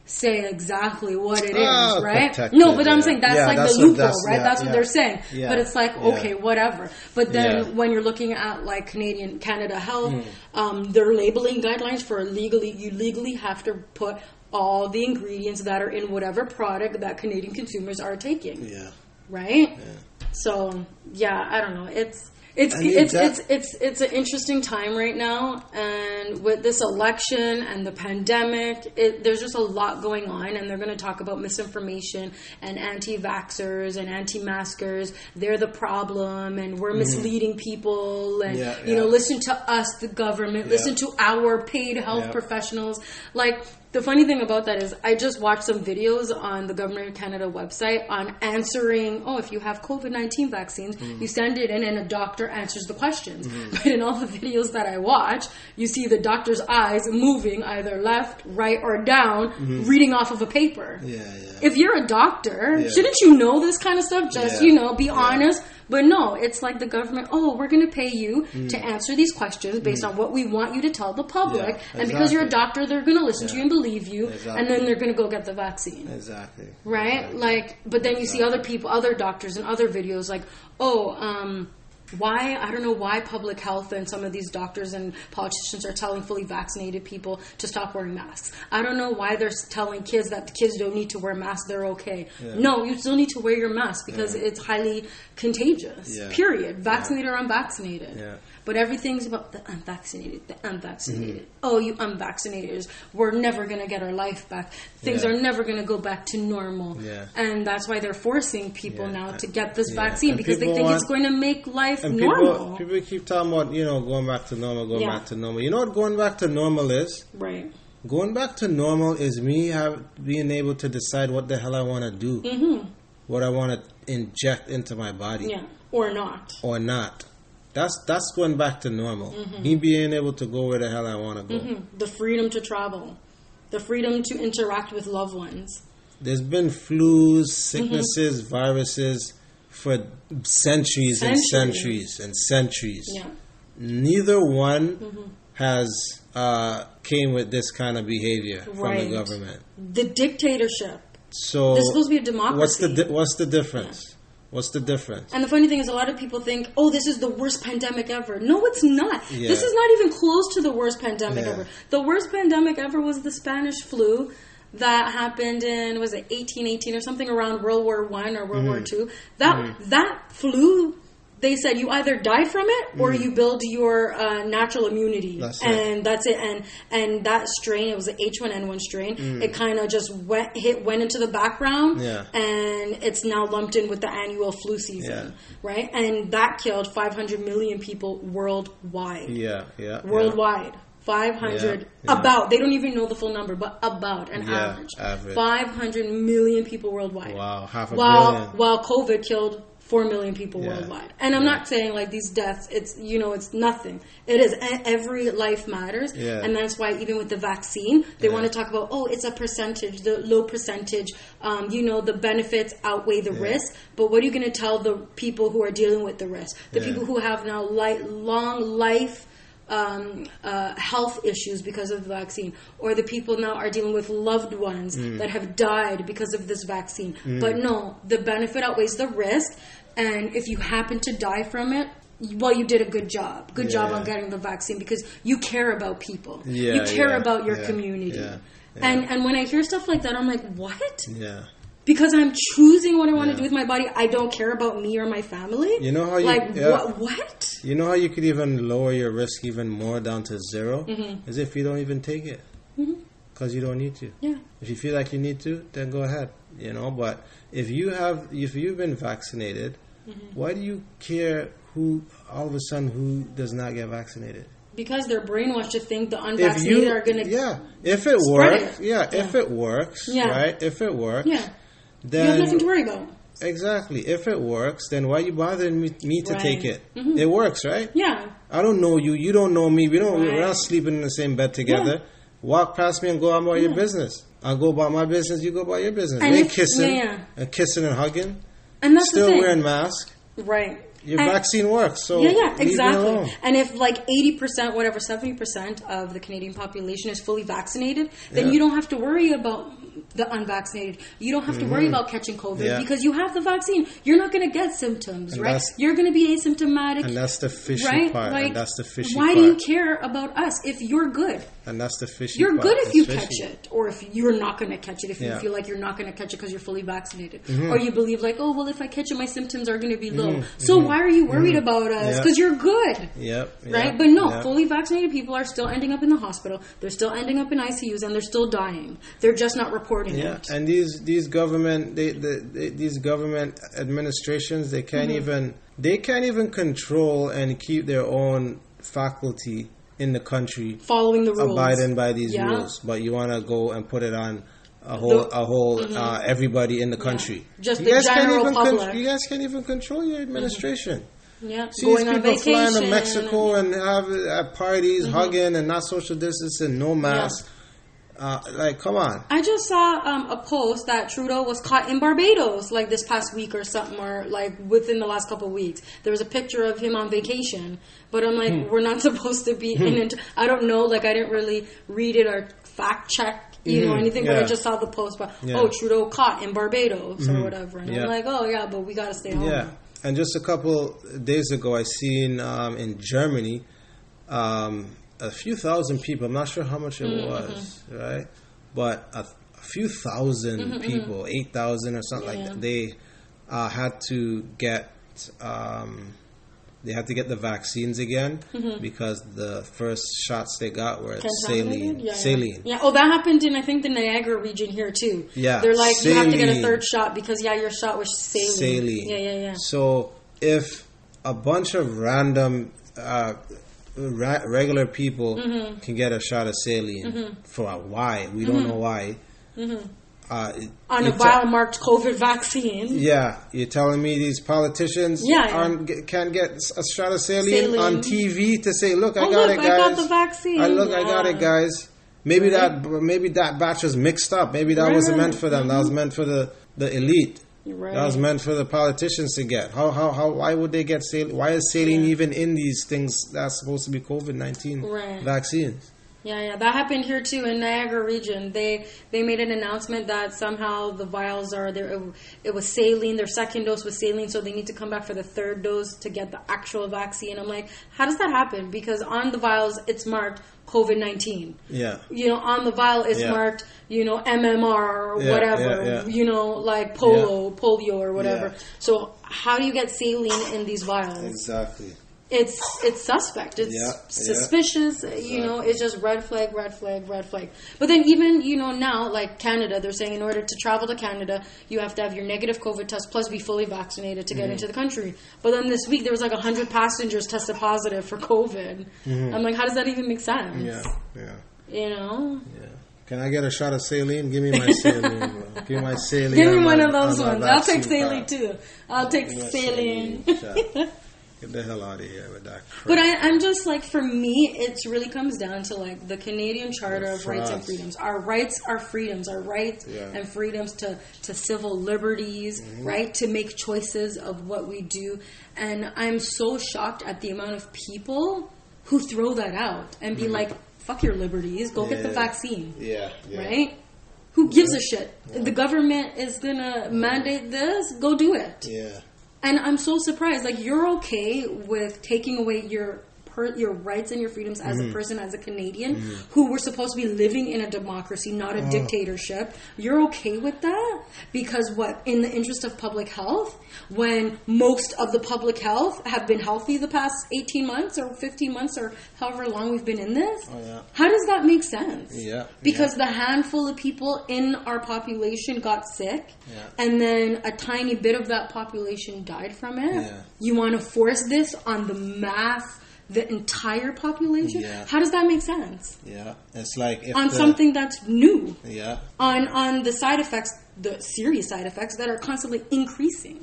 say exactly what it is, Oh, right? protected, no, but I'm yeah. saying that's Yeah, like that's the loophole, right? yeah, that's what yeah. they're saying. Yeah, But it's like yeah. okay, whatever. But then Yeah. when you're looking at like Canadian Canada Health, Hmm. um, their labeling guidelines for legally, you legally have to put all the ingredients that are in whatever product that Canadian consumers are taking Yeah. right? So yeah, I don't know. It's it's it's, it's it's it's an interesting time right now, and with this election and the pandemic, it, there's just a lot going on, and they're going to talk about misinformation and anti-vaxxers and anti-maskers. They're the problem, and we're misleading people, and Mm-hmm. Yeah, you know, listen to us, the government, listen to our paid health Yeah. professionals. Like the funny thing about that is, I just watched some videos on the Government of Canada website on answering. Oh, if you have COVID nineteen vaccines, Mm-hmm. you send it in, and a doctor answers the questions. But in all the videos that I watch, you see the doctor's eyes moving either left, right, or down, reading off of a paper. Mm-hmm. Yeah, yeah. If you're a doctor, Yeah. shouldn't you know this kind of stuff? Just you know, be honest. But no, it's like the government. Oh, we're going to pay you to answer these questions based on what we want you to tell the public, Mm. Yeah, and because you're a doctor, they're going to listen to you and believe you, and then they're going to go get the vaccine Exactly. right? Exactly. Like, but then you see other people, other doctors, and other videos like, oh, um, why I don't know why public health and some of these doctors and politicians are telling fully vaccinated people to stop wearing masks. I don't know why they're telling kids that the kids don't need to wear masks; they're okay. No, you still need to wear your mask because it's highly contagious. Yeah. Period. Vaccinated or unvaccinated. But everything's about the unvaccinated, the unvaccinated. Mm-hmm. Oh, you unvaccinators, we're never going to get our life back. Things Yeah. are never going to go back to normal. Yeah. And that's why they're forcing people Yeah. now to get this vaccine And because they think it's going to make life And normal. people, people keep talking about, you know, going back to normal, going back to normal. You know what going back to normal is? right. Going back to normal is me have, being able to decide what the hell I want to do, Mm-hmm. what I want to inject into my body Yeah. Or not. or not. That's that's going back to normal. Mm-hmm. Me being able to go where the hell I want to go. The freedom to travel, the freedom to interact with loved ones. There's been flus, Mm-hmm. sicknesses, viruses for centuries, and Centuries. centuries and centuries. Yeah. Neither one has uh, came with this kind of behavior from the government. The dictatorship. So This is supposed to be a democracy. What's the di- what's the difference? What's the difference? And the funny thing is, a lot of people think, "Oh, this is the worst pandemic ever." No, it's not. Yeah. This is not even close to the worst pandemic Yeah. ever. The worst pandemic ever was the Spanish flu that happened in was it eighteen eighteen or something around World War One or World War Mm-hmm. Two. That that flu. They said you either die from it or you build your uh, natural immunity, Mm. That's it. and that's it. And and that strain, it was the H1N1 strain. It kind of just went hit went into the background, Mm. Yeah. and it's now lumped in with the annual flu season, right? And that killed 500 million people worldwide. Yeah, yeah. Worldwide. 500 Yeah, yeah. about they don't even know the full number but about an Yeah, average. average. 500 million people worldwide Wow, half a while billion. while covid killed four million people Yeah. worldwide. And I'm not saying like these deaths, it's you know, it's nothing. It is every life matters, Yeah. and that's why even with the vaccine, they Yeah. want to talk about oh, it's a percentage, the low percentage. Um, you know, the benefits outweigh the risk. But what are you going to tell the people who are dealing with the risk? The Yeah. people who have now li- long life um, uh, health issues because of the vaccine, or the people now are dealing with loved ones Mm. that have died because of this vaccine. But no, the benefit outweighs the risk, and if you happen to die from it, well, you did a good job. Good job Yeah. on getting the vaccine because you care about people. Yeah, you care yeah, about your community. And and when I hear stuff like that, I'm like, what? Yeah. Because I'm choosing what I want Yeah. to do with my body. I don't care about me or my family. You know how you- like yeah. what? What? You know how you could even lower your risk even more down to 0 Mm-hmm. Is if you don't even take it. Because you don't need to. Yeah. If you feel like you need to, then go ahead. You know, but if you have, if you've been vaccinated, Mm-hmm. why do you care who, all of a sudden, who does not get vaccinated? Because they're brainwashed to think the unvaccinated you, are going to. yeah, if it works, it. yeah, if it works, Yeah. right? If it works, Yeah. Then you have nothing to worry about. exactly. If it works, then why are you bothering me, me to Right. take it? Mhm. It works, right? Yeah. I don't know you. You don't know me. We don't. We're Right. not sleeping in the same bed together. Walk past me and go about your business. I go about my business. You go about your business. And kissing yeah, yeah. and kissing and hugging. And that's Still wearing masks. Right. Your And- vaccine works. So yeah, yeah, exactly. And if like eighty percent, whatever, seventy percent of the Canadian population is fully vaccinated, then Yeah. you don't have to worry about the unvaccinated. You don't have to worry about catching COVID Mm-hmm. Yeah. because you have the vaccine. You're not going to get symptoms, And right? You're going to be asymptomatic. And that's the fishy right? part. Like, and that's the fishy why part. do you care about us if you're good? And that's the fishy You're part. good if It's you fishy. catch it, or if you're not going to catch it, if you Yeah. Mm-hmm. feel like you're not going to catch it because you're fully vaccinated, or you believe like, oh well, if I catch it, my symptoms are going to be low. So why are you worried about us? Mm-hmm. Yeah. Because you're good, Yep. right? But no, fully vaccinated people are still ending up in the hospital. They're still ending up in ICUs, and they're still dying. They're just not reporting Yeah, and these these government they, they, they these government administrations they can't Mm-hmm. even they can't even control and keep their own faculty in the country Following the rules, abiding by these Yeah. rules, but you want to go and put it on a whole The- a whole uh, everybody in the country. Mm-hmm. Just you the guys can't general even public. Mm-hmm. you guys can't even control your administration. Yeah, See going these on people vacation. flying to Mexico and have at parties, Mm-hmm. hugging and not social distancing, no mask. Uh, like, come on. I just saw um, a post that Trudeau was caught in Barbados like this past week or something, or like within the last couple of weeks. There was a picture of him on vacation, but I'm like, we're not supposed to be in it. I don't know, like I didn't really read it or fact check, you know, Mhm, anything. But I just saw the post, but Yeah. oh, Trudeau caught in Barbados or whatever, and Yeah. I'm like, oh yeah, but we got to stay home. Yeah, and just a couple days ago, I seen um, in Germany um, a few thousand people. I'm not sure how much it Mm-hmm. was, right? But a, a few 1000 people, eight thousand or something like Mm-hmm, that. They uh, had to get um, they had to get the vaccines again because the first shots they got were Mm-hmm. Saline. Yeah, yeah. saline. Yeah. Oh, that happened in I think the Niagara region here too. Yeah, They're like you have to get a third shot because yeah, your shot was saline. saline. Yeah, yeah, yeah. So if a bunch of random, uh, regular people Mm-hmm. can get a shot of saline for a why, we don't know why. Uh, Mm-hmm. On you a te- vial marked COVID vaccine. yeah, you're telling me these politicians Yeah, yeah. can't get a shot of saline, Saline. on TV to say, "Look, I Oh, got look, it, I guys. got the vaccine." I look, I got it, guys." Maybe Right. that maybe that batch was mixed up. Maybe that Right, wasn't meant for them. That was meant for the the elite. Right. That was meant for the politicians to get. How how how? Why would they get saline? Why is saline Yeah. even in these things that's supposed to be COVID nineteen Right. vaccines? Yeah, yeah, that happened here too in Niagara region. They they made an announcement that somehow the vials are there. It, it was saline. Their second dose was saline, so they need to come back for the third dose to get the actual vaccine. I'm like, how does that happen? Because on the vials it's marked COVID nineteen. Yeah, You know, on the vial it's Yeah. marked, you know, MMR or Yeah, whatever. yeah. You know, like polo, polio or whatever. So how do you get saline in these vials? exactly. It's it's suspect. It's Yeah, suspicious. You know, it's just red flag, red flag, red flag. But then even you know now, like Canada, they're saying in order to travel to Canada, you have to have your negative COVID test plus be fully vaccinated to get Mm-hmm. into the country. But then this week there was like hundred passengers tested positive for COVID. I'm like, how does that even make sense? Mm-hmm. Yeah, yeah, You know. yeah. Can I get a shot of saline? Give me my saline. bro. Give me my saline. Give me one my- of those my ones. I'll take saline card. too. I'll take my saline. Get the hell out of here with that crap. But I, I'm just like, for me, it really comes down to like the Canadian Charter of Rights and Freedoms. Our rights are freedoms. Our rights Yeah. and freedoms to, to civil liberties, Mm-hmm. right? To make choices of what we do. And I'm so shocked at the amount of people who throw that out and be like, fuck your liberties, go get the Mm-hmm. Vaccine, yeah, yeah. right? Who gives a shit? The government is gonna mandate this, go do it. Yeah. And I'm so surprised. Like you're okay with taking away your per, your rights and your freedoms as Mm-hmm. a person, as a Canadian, who we're supposed to be living in a democracy, not a Oh. dictatorship. You're okay with that because what? In the interest of public health, when most of the public health have been healthy the past 18 months or 15 months or however long we've been in this, Oh, yeah. how does that make sense? Yeah, Because the handful of people in our population got sick, Yeah. and then a tiny bit of that population died from it. Yeah. You want to force this on the mass, the entire population? Yeah. How does that make sense? Yeah. It's like if On the- something that's new, Yeah. on on the side effects, the serious side effects that are constantly increasing.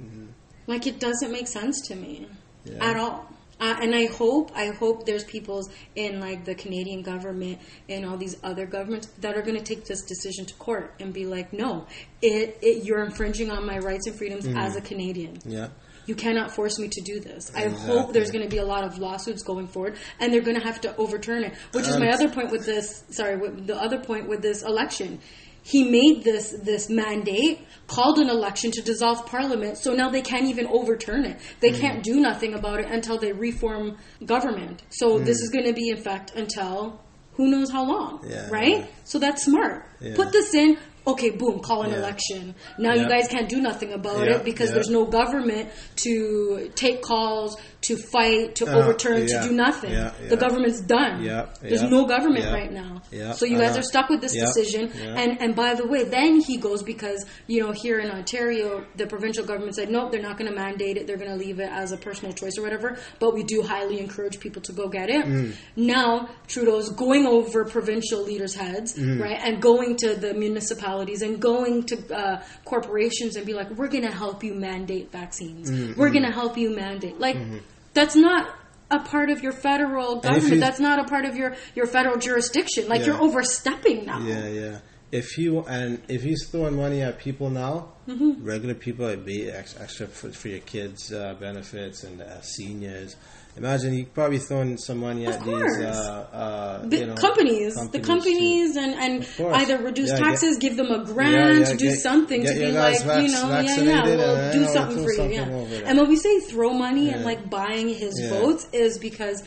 Mm-hmm. Like it doesn't make sense to me Yeah. at all. Uh, and I hope, I hope there's peoples in like the Canadian government and all these other governments that are going to take this decision to court and be like, no, it, it you're infringing on my rights and freedoms Mm-hmm. as a Canadian. Yeah. You cannot force me to do this. I Exactly. hope there's going to be a lot of lawsuits going forward, and they're going to have to overturn it. Which is my other point with this. Sorry, with the other point with this election. He made this this mandate, called an election to dissolve parliament, so now they can't even overturn it. They Mm. can't do nothing about it until they reform government. So this is going to be in fact until who knows how long, Mm. Yeah. right? So that's smart. Yeah. Put this in. Okay, boom, call an Yeah. election. Now Yeah. you guys can't do nothing about Yeah, it because there's no government to take calls, to fight, to Uh, overturn, yeah, to do nothing. yeah, The government's done. Yeah, There's yeah, no government yeah, right now. yeah, so you guys know. are stuck with this Yeah, decision. yeah. And and by the way, then he goes because you know here in Ontario, the provincial government said nope, they're not going to mandate it. They're going to leave it as a personal choice or whatever. But we do highly encourage people to go get it. Mm. Now Trudeau's going over provincial leaders' heads, Mm. right, and going to the municipalities and going to uh, corporations and be like, we're going to help you mandate vaccines. Mm, We're going to help you mandate. Like Mm-hmm. That's not a part of your federal government. That's not a part of your, your federal jurisdiction. Like Yeah. you're overstepping now. Yeah, yeah. If you and if he's throwing money at people now, Mm-hmm. regular people, it'd be extra for, for your kids' uh, benefits and uh, seniors. Imagine he probably throwing some money Of at course. these uh, uh, The you know, companies, the too. companies, and, and either reduce Yeah, taxes, get- give them a grant, yeah, do get- something get to be like, you know, yeah, yeah, we'll do you something for you, something yeah. And when we say throw money and like buying his Yeah. votes is because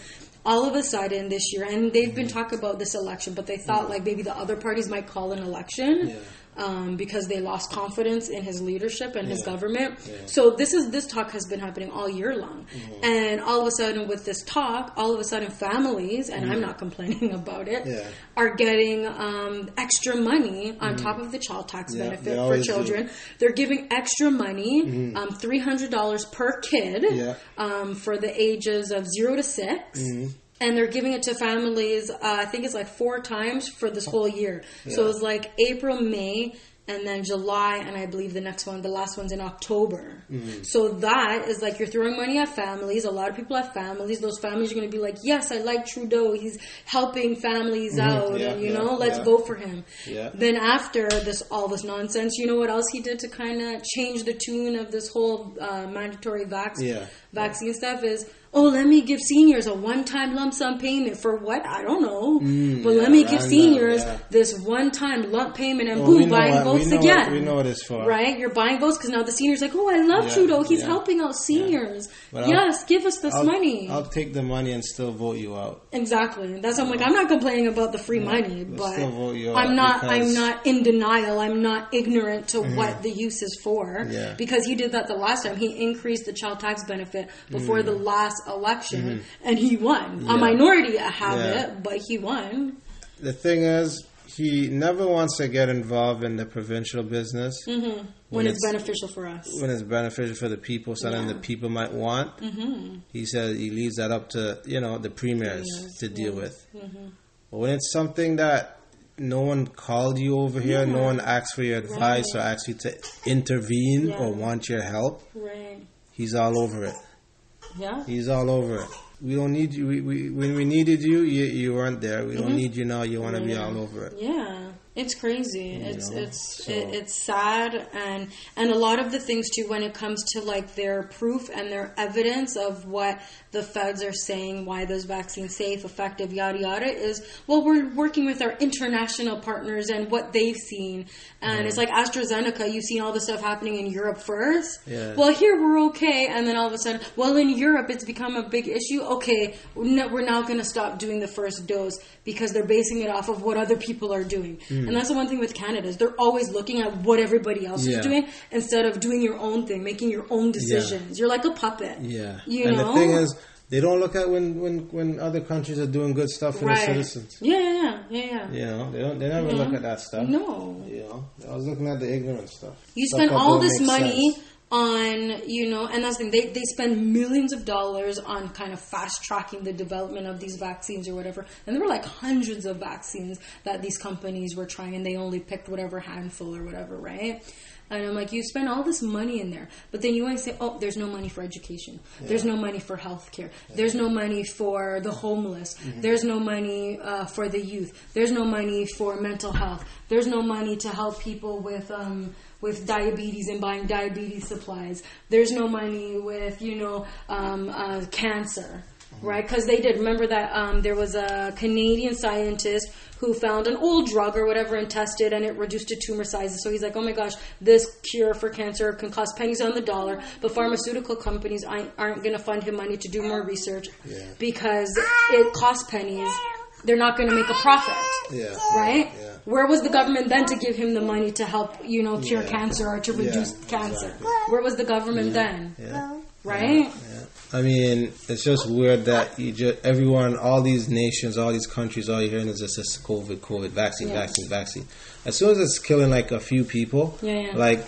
all of a sudden this year, and they've been talking about this election, but they thought like maybe the other parties might call an election. Yeah. Um, because they lost confidence in his leadership and his government, Yeah. so this is this talk has been happening all year long, Mm-hmm. and all of a sudden with this talk, all of a sudden families, and I'm not complaining about it, Mm-hmm. Yeah. are getting um, extra money on top of the child tax Mm-hmm. Yeah, benefit for children. do. Mm-hmm. They're giving extra money, um, three hundred dollars per kid, Yeah. um, for the ages of zero to 6 Mm-hmm. And they're giving it to families. Uh, I think it's like four times for this whole year. So Yeah. it's like April, May, and then July, and I believe the next one, the last one's in October. Mm-hmm. So that is like you're throwing money at families. A lot of people have families. Those families are going to be like, yes, I like Trudeau. He's helping families out, Mm-hmm. Yeah, and you yeah, know, let's yeah. vote for him. Then after this, all this nonsense, you know what else he did to kind of change the tune of this whole uh, mandatory vax vaccine stuff is. Oh, let me give seniors a one-time lump sum payment for what? I don't know. but let me give seniors yeah. this one-time lump payment and Well, boom, buying what- we votes what- again. we know what it's for. Right? You're buying votes because now the seniors like, oh, I love Yeah, Trudeau. He's yeah. helping out seniors. But I'll- yes, give us this I'll, money. I'll take the money and still vote you out. Exactly. That's why I'm like I'm not complaining about the free money, but still vote you I'm not Mm-hmm. I'm not in denial. I'm not ignorant to what the use is for. Yeah. Because he did that the last time. He increased the child tax benefit before the last election and he won. A Mm-hmm. Minority have Yeah. it, but he won. The thing is, he never wants to get involved in the provincial business Mm-hmm. When, it's, beneficial for us. when it's beneficial for the people, something Yeah. the people might want. Mm-hmm. He says he leaves that up to you know the premiers Premiers, to deal yeah. with. But when it's something that no one called you over here. No one asked for your advice or asked you to intervene Yeah. or want your help. Right. He's all over it. Yeah. He's all over it. We don't need you. We, we, when we needed you, you, you weren't there. We Mm-hmm. don't need you now. You want to be all over it. Yeah, it's crazy. It's know, it's so- it, it's sad, and and a lot of the things too when it comes to like their proof and their evidence of what the feds are saying, why those vaccines safe, effective, yada yada, is well we're working with our international partners and what they've seen, and it's like AstraZeneca. You've seen all the stuff happening in Europe first. Yeah. Well, here we're okay, and then all of a sudden, well, in Europe it's become a big issue. Okay, we're now going to stop doing the first dose because they're basing it off of what other people are doing, hmm. And that's the one thing with Canada is they're always looking at what everybody else Yeah. is doing instead of doing your own thing, making your own decisions. You're like a puppet. Yeah. you and know. the thing is, they don't look at when, when, when other countries are doing good stuff for right? their citizens. Yeah, yeah, yeah, yeah. yeah. You know, they don't. They never look at that stuff. No, You know, I was looking at the ignorant stuff. You Stuff spend all this money sense. On, you know, and that's the thing. They, they spend millions of dollars on kind of fast tracking the development of these vaccines or whatever. And there were like hundreds of vaccines that these companies were trying, and they only picked whatever handful or whatever, right? And I'm like, you spend all this money in there, but then you want to say, oh, there's no money for education. There's no money for healthcare. There's no money for the homeless. Mm-hmm. There's no money uh, for the youth. There's no money for mental health. There's no money to help people with um, with diabetes and buying diabetes supplies. There's no money with you know um, uh, cancer. Right, because they did. Remember that um, there was a Canadian scientist who found an old drug or whatever and tested, and it reduced to tumor sizes. So he's like, "Oh my gosh, this cure for cancer can cost pennies on the dollar." But pharmaceutical companies aren't, aren't going to fund him money to do more research Yeah. because it costs pennies. They're not going to make a profit Yeah. right? Yeah. Where was the government then to give him the money to help, you know, cure Yeah. cancer or to Yeah, reduce cancer? exactly. Where was the government then? Yeah. Right? Yeah. I mean, it's just weird that you just everyone, all these nations, all these countries, all you're hearing is just this COVID, COVID, vaccine, Yeah. vaccine, vaccine. As soon as it's killing like a few people, Yeah, yeah. like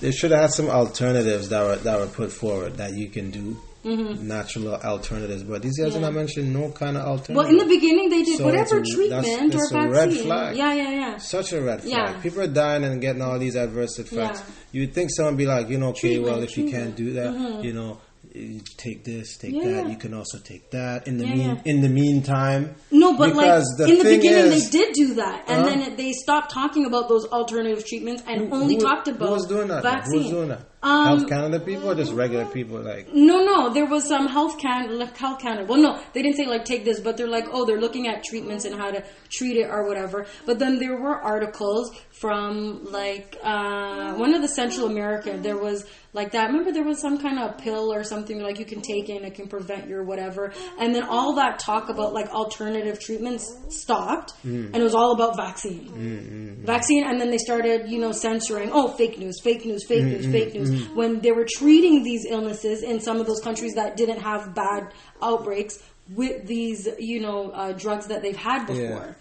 they should have had some alternatives that were that were put forward that you can do. Natural alternatives, but these guys Mm-hmm. Yeah. are not mentioning no kind of alternative. Well, in the beginning, they did So whatever a- treatment that's- or it's a red vaccine. Yeah, yeah, yeah. Such a red flag. Yeah. People are dying and getting all these adverse effects. Yeah. You'd think someone would be like, you know, okay, Treatment, well, if you can't treatment. Mm-hmm. do that, you know, you take this, take Yeah, that. yeah. You can also take that. In the Yeah, mean, in the meantime, No, but like in the beginning, is- they did do that, and Huh? then it, they stopped talking about those alternative treatments and Who- only who- talked about who was doing that? vaccine. Who was doing that? Um, Health Canada people or just regular people? Like, No, no, there was some health can like health Canada. Well, no, they didn't say like take this, but they're like, oh, they're looking at treatments and how to treat it or whatever. But then there were articles from like uh, one of the Central America. There was like that. Remember, there was some kind of pill or something like you can take and it can prevent your whatever. And then all that talk about like alternative treatments stopped, mm-hmm. and it was all about vaccine, mm-hmm. vaccine. And then they started, you know, censoring. Oh, fake news, fake news, fake news, fake mm-hmm. news. When they were treating these illnesses in some of those countries that didn't have bad outbreaks with these, you know, uh, drugs that they've had before. Yeah.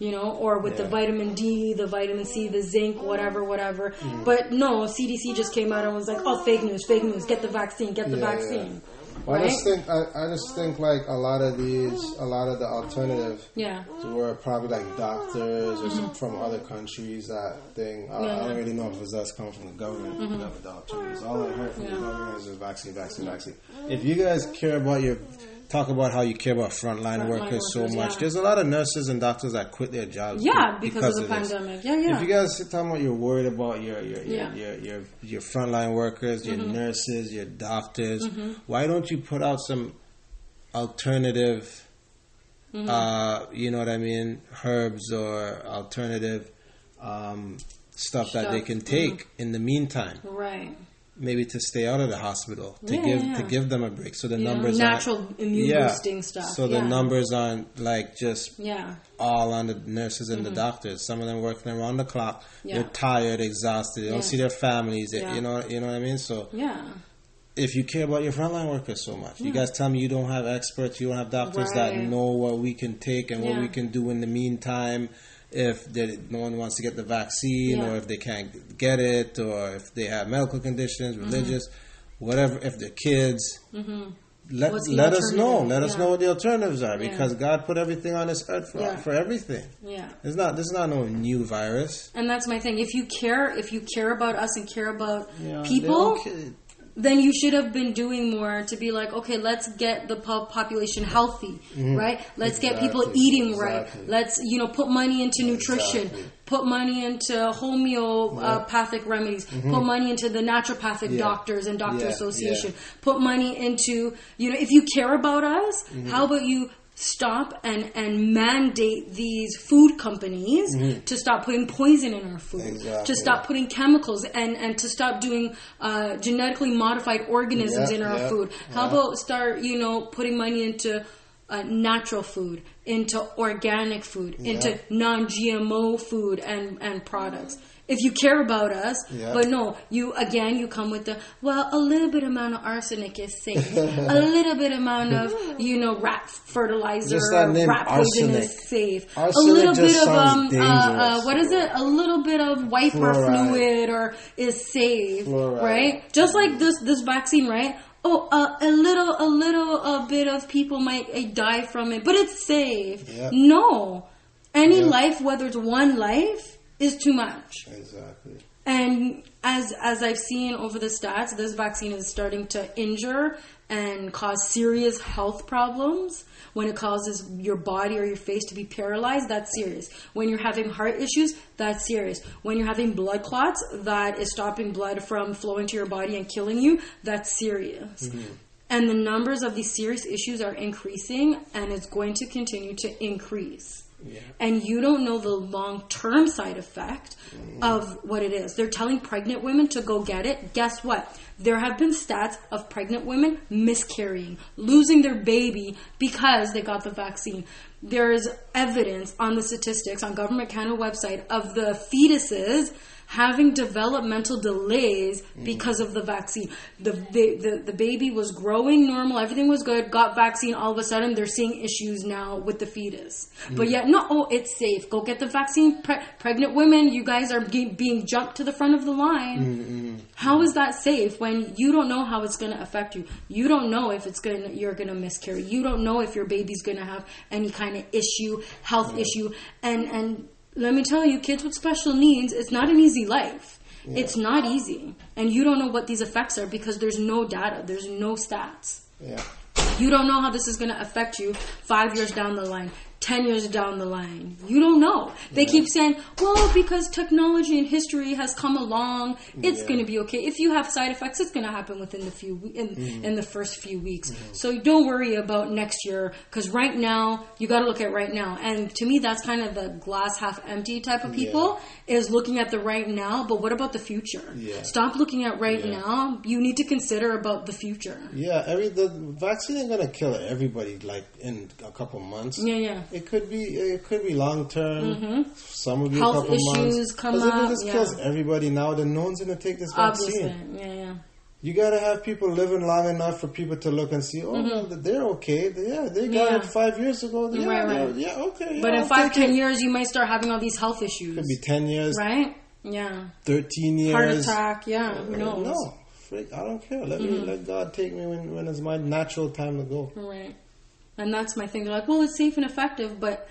You know, or with the vitamin D, the vitamin C, the zinc, whatever, whatever. But no, CDC just came out and was like, "Oh, fake news, fake news. Get the vaccine, get the Yeah, vaccine." Well, I just think I, I just think like a lot of these, a lot of the alternative Yeah. were probably like doctors or some from other countries. That thing, I, I Mm-hmm. Yeah. Mm-hmm. don't really know if it's us coming from the government. The, the alternatives. All I heard from the government is just vaccine, vaccine, vaccine. If you guys care about your talk about how you care about frontline Frontline workers so much, yeah. there's a lot of nurses and doctors that quit their jobs. Yeah, be- because, of the this. pandemic. Yeah, yeah. If you guys are talking about you're worried about your your your, Yeah. Mm-hmm. your, your your frontline workers, your nurses, your doctors, why don't you put out some alternative Mm-hmm. uh, you know what I mean, herbs or alternative um, stuff that they can take in the meantime, right. Maybe to stay out of the hospital, to Yeah, give yeah. to give them a break, so the You know, numbers natural aren't- immune yeah, boosting stuff. so the numbers aren't like just Yeah. all on the nurses and the doctors. Some of them working around the clock. Mm-hmm. They're tired, exhausted. They don't see their families. Yeah. You know, you know what I mean. So Yeah. if you care about your frontline workers so much, you guys tell me you don't have experts, you don't have doctors that know what we can take and what we can do in the meantime. If they, no one wants to get the vaccine, Yeah. or if they can't get it, or if they have medical conditions, Mm-hmm. religious, whatever, if they're kids, let What's the let us know. Let us know what the alternatives are Yeah. because God put everything on this earth for, Yeah. for everything. Yeah. It's not. This is not no new virus. And that's my thing. If you care, if you care about us and care about people, they don't ca- then you should have been doing more to be like, okay, let's get the po- population healthy, right? Let's get people Mm-hmm. Exactly, eating right. exactly. Let's, you know, put money into nutrition, Exactly. put money into homeopathic remedies, put money into the naturopathic Mm-hmm. Yeah. doctors and doctor Yeah, association, yeah. put money into, you know, if you care about us, Mm-hmm. how about you stop and, and mandate these food companies to stop putting poison in our food, to Mm-hmm. Stop putting chemicals and, and to stop doing uh, genetically modified organisms Yeah, in our yeah, food. How yeah. about start, you know, putting money into uh, natural food, into organic food, into non-GMO food and, and products. If you care about us, Yeah. but no, you again you come with the well, a little bit amount of arsenic is safe, a little bit amount of you know rat fertilizer, name, rat poison is safe. a little bit of um, uh, uh, what is it? A little bit of wiper Fluoride. fluid or is safe, Fluoride. right? Just like this this vaccine, right? Oh, uh, a little, a little uh, bit of people might uh, die from it, but it's safe. Yeah. No, any Yeah. life, whether it's one life, is too much. Exactly. And as as I've seen over the stats, this vaccine is starting to injure and cause serious health problems. When it causes your body or your face to be paralyzed, that's serious. When you're having heart issues, that's serious. When you're having blood clots that is stopping blood from flowing to your body and killing you, that's serious. Mm-hmm. And the numbers of these serious issues are increasing and it's going to continue to increase and you don't know the long term side effect mm. of what it is. They're telling pregnant women to go get it. Guess what? There have been stats of pregnant women miscarrying, losing their baby because they got the vaccine. There is evidence on the statistics on Government Canada website of the fetuses having developmental delays because of the vaccine. The, the, the, the baby was growing normal, everything was good, got vaccine, all of a sudden they're seeing issues now with the fetus. But mm. yet, no, oh, it's safe. Go get the vaccine. Pre- pregnant women, you guys are being jumped to the front of the line. How is that safe when you don't know how it's going to affect you? You don't know if it's going you're going to miscarry. You don't know if your baby's going to have any kind of issue, health mm. issue. And and let me tell you, kids with special needs, it's not an easy life. It's not easy. And you don't know what these effects are because there's no data, there's no stats. Yeah. You don't know how this is going to affect you 5 years down the line. 10 years down the line. You don't know. They keep saying, well, because technology and history has come along, it's Yeah. going to be okay. If you have side effects, it's going to happen within the few in, Mm-hmm. in the first few weeks. So don't worry about next year cuz right now, you got to look at right now. And to me that's kind of the glass half empty type of people is looking at the right now, but what about the future? Yeah. Stop looking at right Yeah. now. You need to consider about the future. Yeah, every the vaccine ain't gonna kill everybody like in a couple months. Yeah, yeah. It could be it could be long term. Mm-hmm. Some of you Health a couple issues months. come 'Cause if it just yeah. kills everybody now, then no one's gonna take this Obviously. vaccine. Yeah, yeah. You gotta have people living long enough for people to look and see. Oh, well, they're okay. Yeah, they got Mm-hmm. Yeah. it five years ago. Yeah, Right, right. yeah, okay. But in I'll five, take ten it. years, you might start having all these health issues. could be ten years, right? Yeah. thirteen years. Heart attack. Yeah. Who knows? Mm-hmm. No, freak, I don't care. Let me let God take me when when it's my natural time to go. Right. And that's my thing. They're like, well, it's safe and effective, but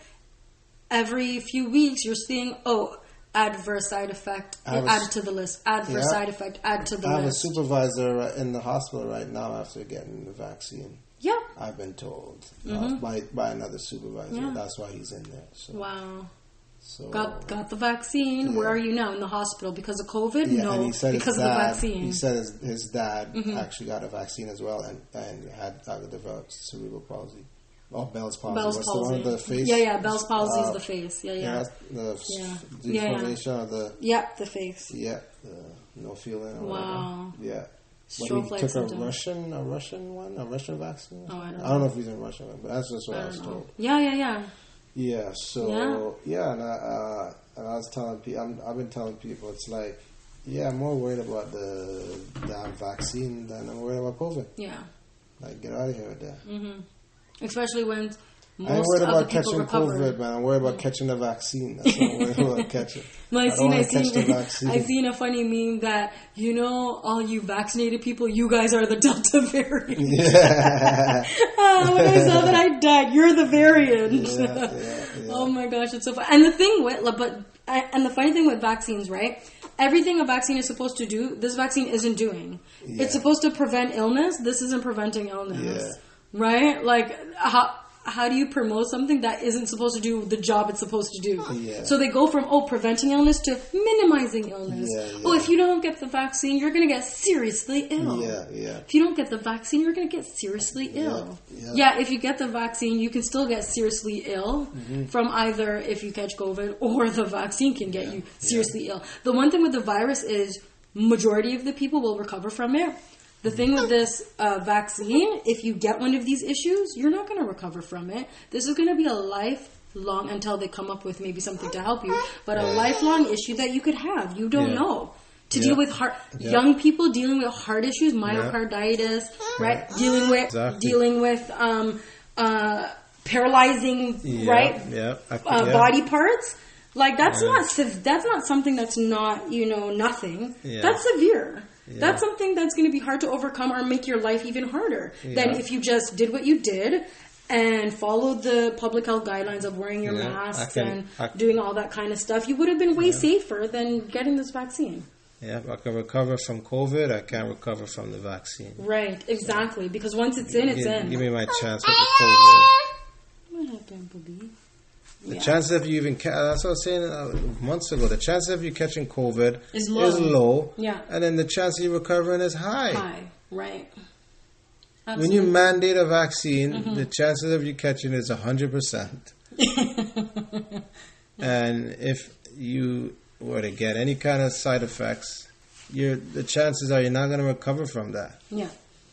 every few weeks you're seeing, oh, adverse side effect, I a add to the list. Adverse Yeah. side effect, add to the list. I have a supervisor in the hospital right now after getting the vaccine. yeah. I've been told uh, by by another supervisor. Mm-hmm. Yeah. That's why he's in there. So, Wow. so Got got the vaccine. Where are you now? In the hospital because of COVID? yeah, no, and he said because his of the vaccine. Mm-hmm. He said his, his dad actually got a vaccine as well and and had uh, developed cerebral palsy. Oh, Bell's palsy. Bell's What's palsy. the one with the face? Yeah, yeah. Bell's palsy Uh, is the face. Yeah, Yeah, yeah. the Yeah. the Yeah, yeah. of the Yep, the face. yeah, the no feeling. Or Wow. Whatever. Yeah. Stroke like he took a. Russian, a Russian one, a Russian vaccine. Oh, I don't know know if he's in Russia, but that's just what I, I was know. told. Yeah, yeah, yeah. Yeah. So Yeah. and I, uh, and I was telling people, I'm, I've been telling people, it's like, yeah, I'm more worried about the damn vaccine than I'm worried about COVID. Yeah. Like, get out of here with that. Mm. Especially when I ain't worried about catching recover. COVID, man. I'm worried about catching the vaccine. That's what I'm worried about catching. No, I seen, I seen. I seen a funny meme that you know, all you vaccinated people, you guys are the Delta variant. Yeah. Ah, when I saw that, I died. You're the variant. Yeah, yeah. Oh my gosh, it's so fun. And the thing with, but and the funny thing with vaccines, right? Everything a vaccine is supposed to do, this vaccine isn't doing. It's supposed to prevent illness. This isn't preventing illness, Yeah. Right? Like how how do you promote something that isn't supposed to do the job it's supposed to do? Yeah. So they go from oh preventing illness to minimizing illness. Yeah, yeah. Oh, if you don't get the vaccine, you're gonna get seriously ill. Yeah, yeah. If you don't get the vaccine, you're going to get seriously ill. yeah. Yeah, if you get the vaccine, you can still get seriously ill Mm-hmm. from either if you catch COVID or the vaccine can get you seriously ill. The one thing with the virus is majority of the people will recover from it. The thing with this uh, vaccine, if you get one of these issues, you're not going to recover from it. This is going to be a lifelong until they come up with maybe something to help you, but a lifelong issue that you could have. You don't Yeah. know. To Yeah. deal with heart, young people dealing with heart issues, myocarditis, right? Dealing with Exactly. dealing with um, uh, paralyzing, right? yeah, uh. Body parts. Like that's not that's not something that's not you know nothing. That's severe. Yeah. That's something that's going to be hard to overcome or make your life even harder than if you just did what you did and followed the public health guidelines of wearing your Yeah, masks can- and I- doing all that kind of stuff. You would have been way safer than getting this vaccine. Yeah, I can recover from COVID. I can't recover from the vaccine. Right, exactly. Because once it's in, it's give, in. give me my chance with the COVID. What happened, Bobby? The Yeah. chances of you even ca- that's what I was saying uh, months ago. The chance of you catching COVID Is low. low. Yeah. and then the chance of you recovering is high. Hi, right. When you mandate a vaccine, Mm-hmm. the chances of you catching is hundred percent. And if you were to get any kind of side effects, you're, the chances are you're not going to recover from that. yeah.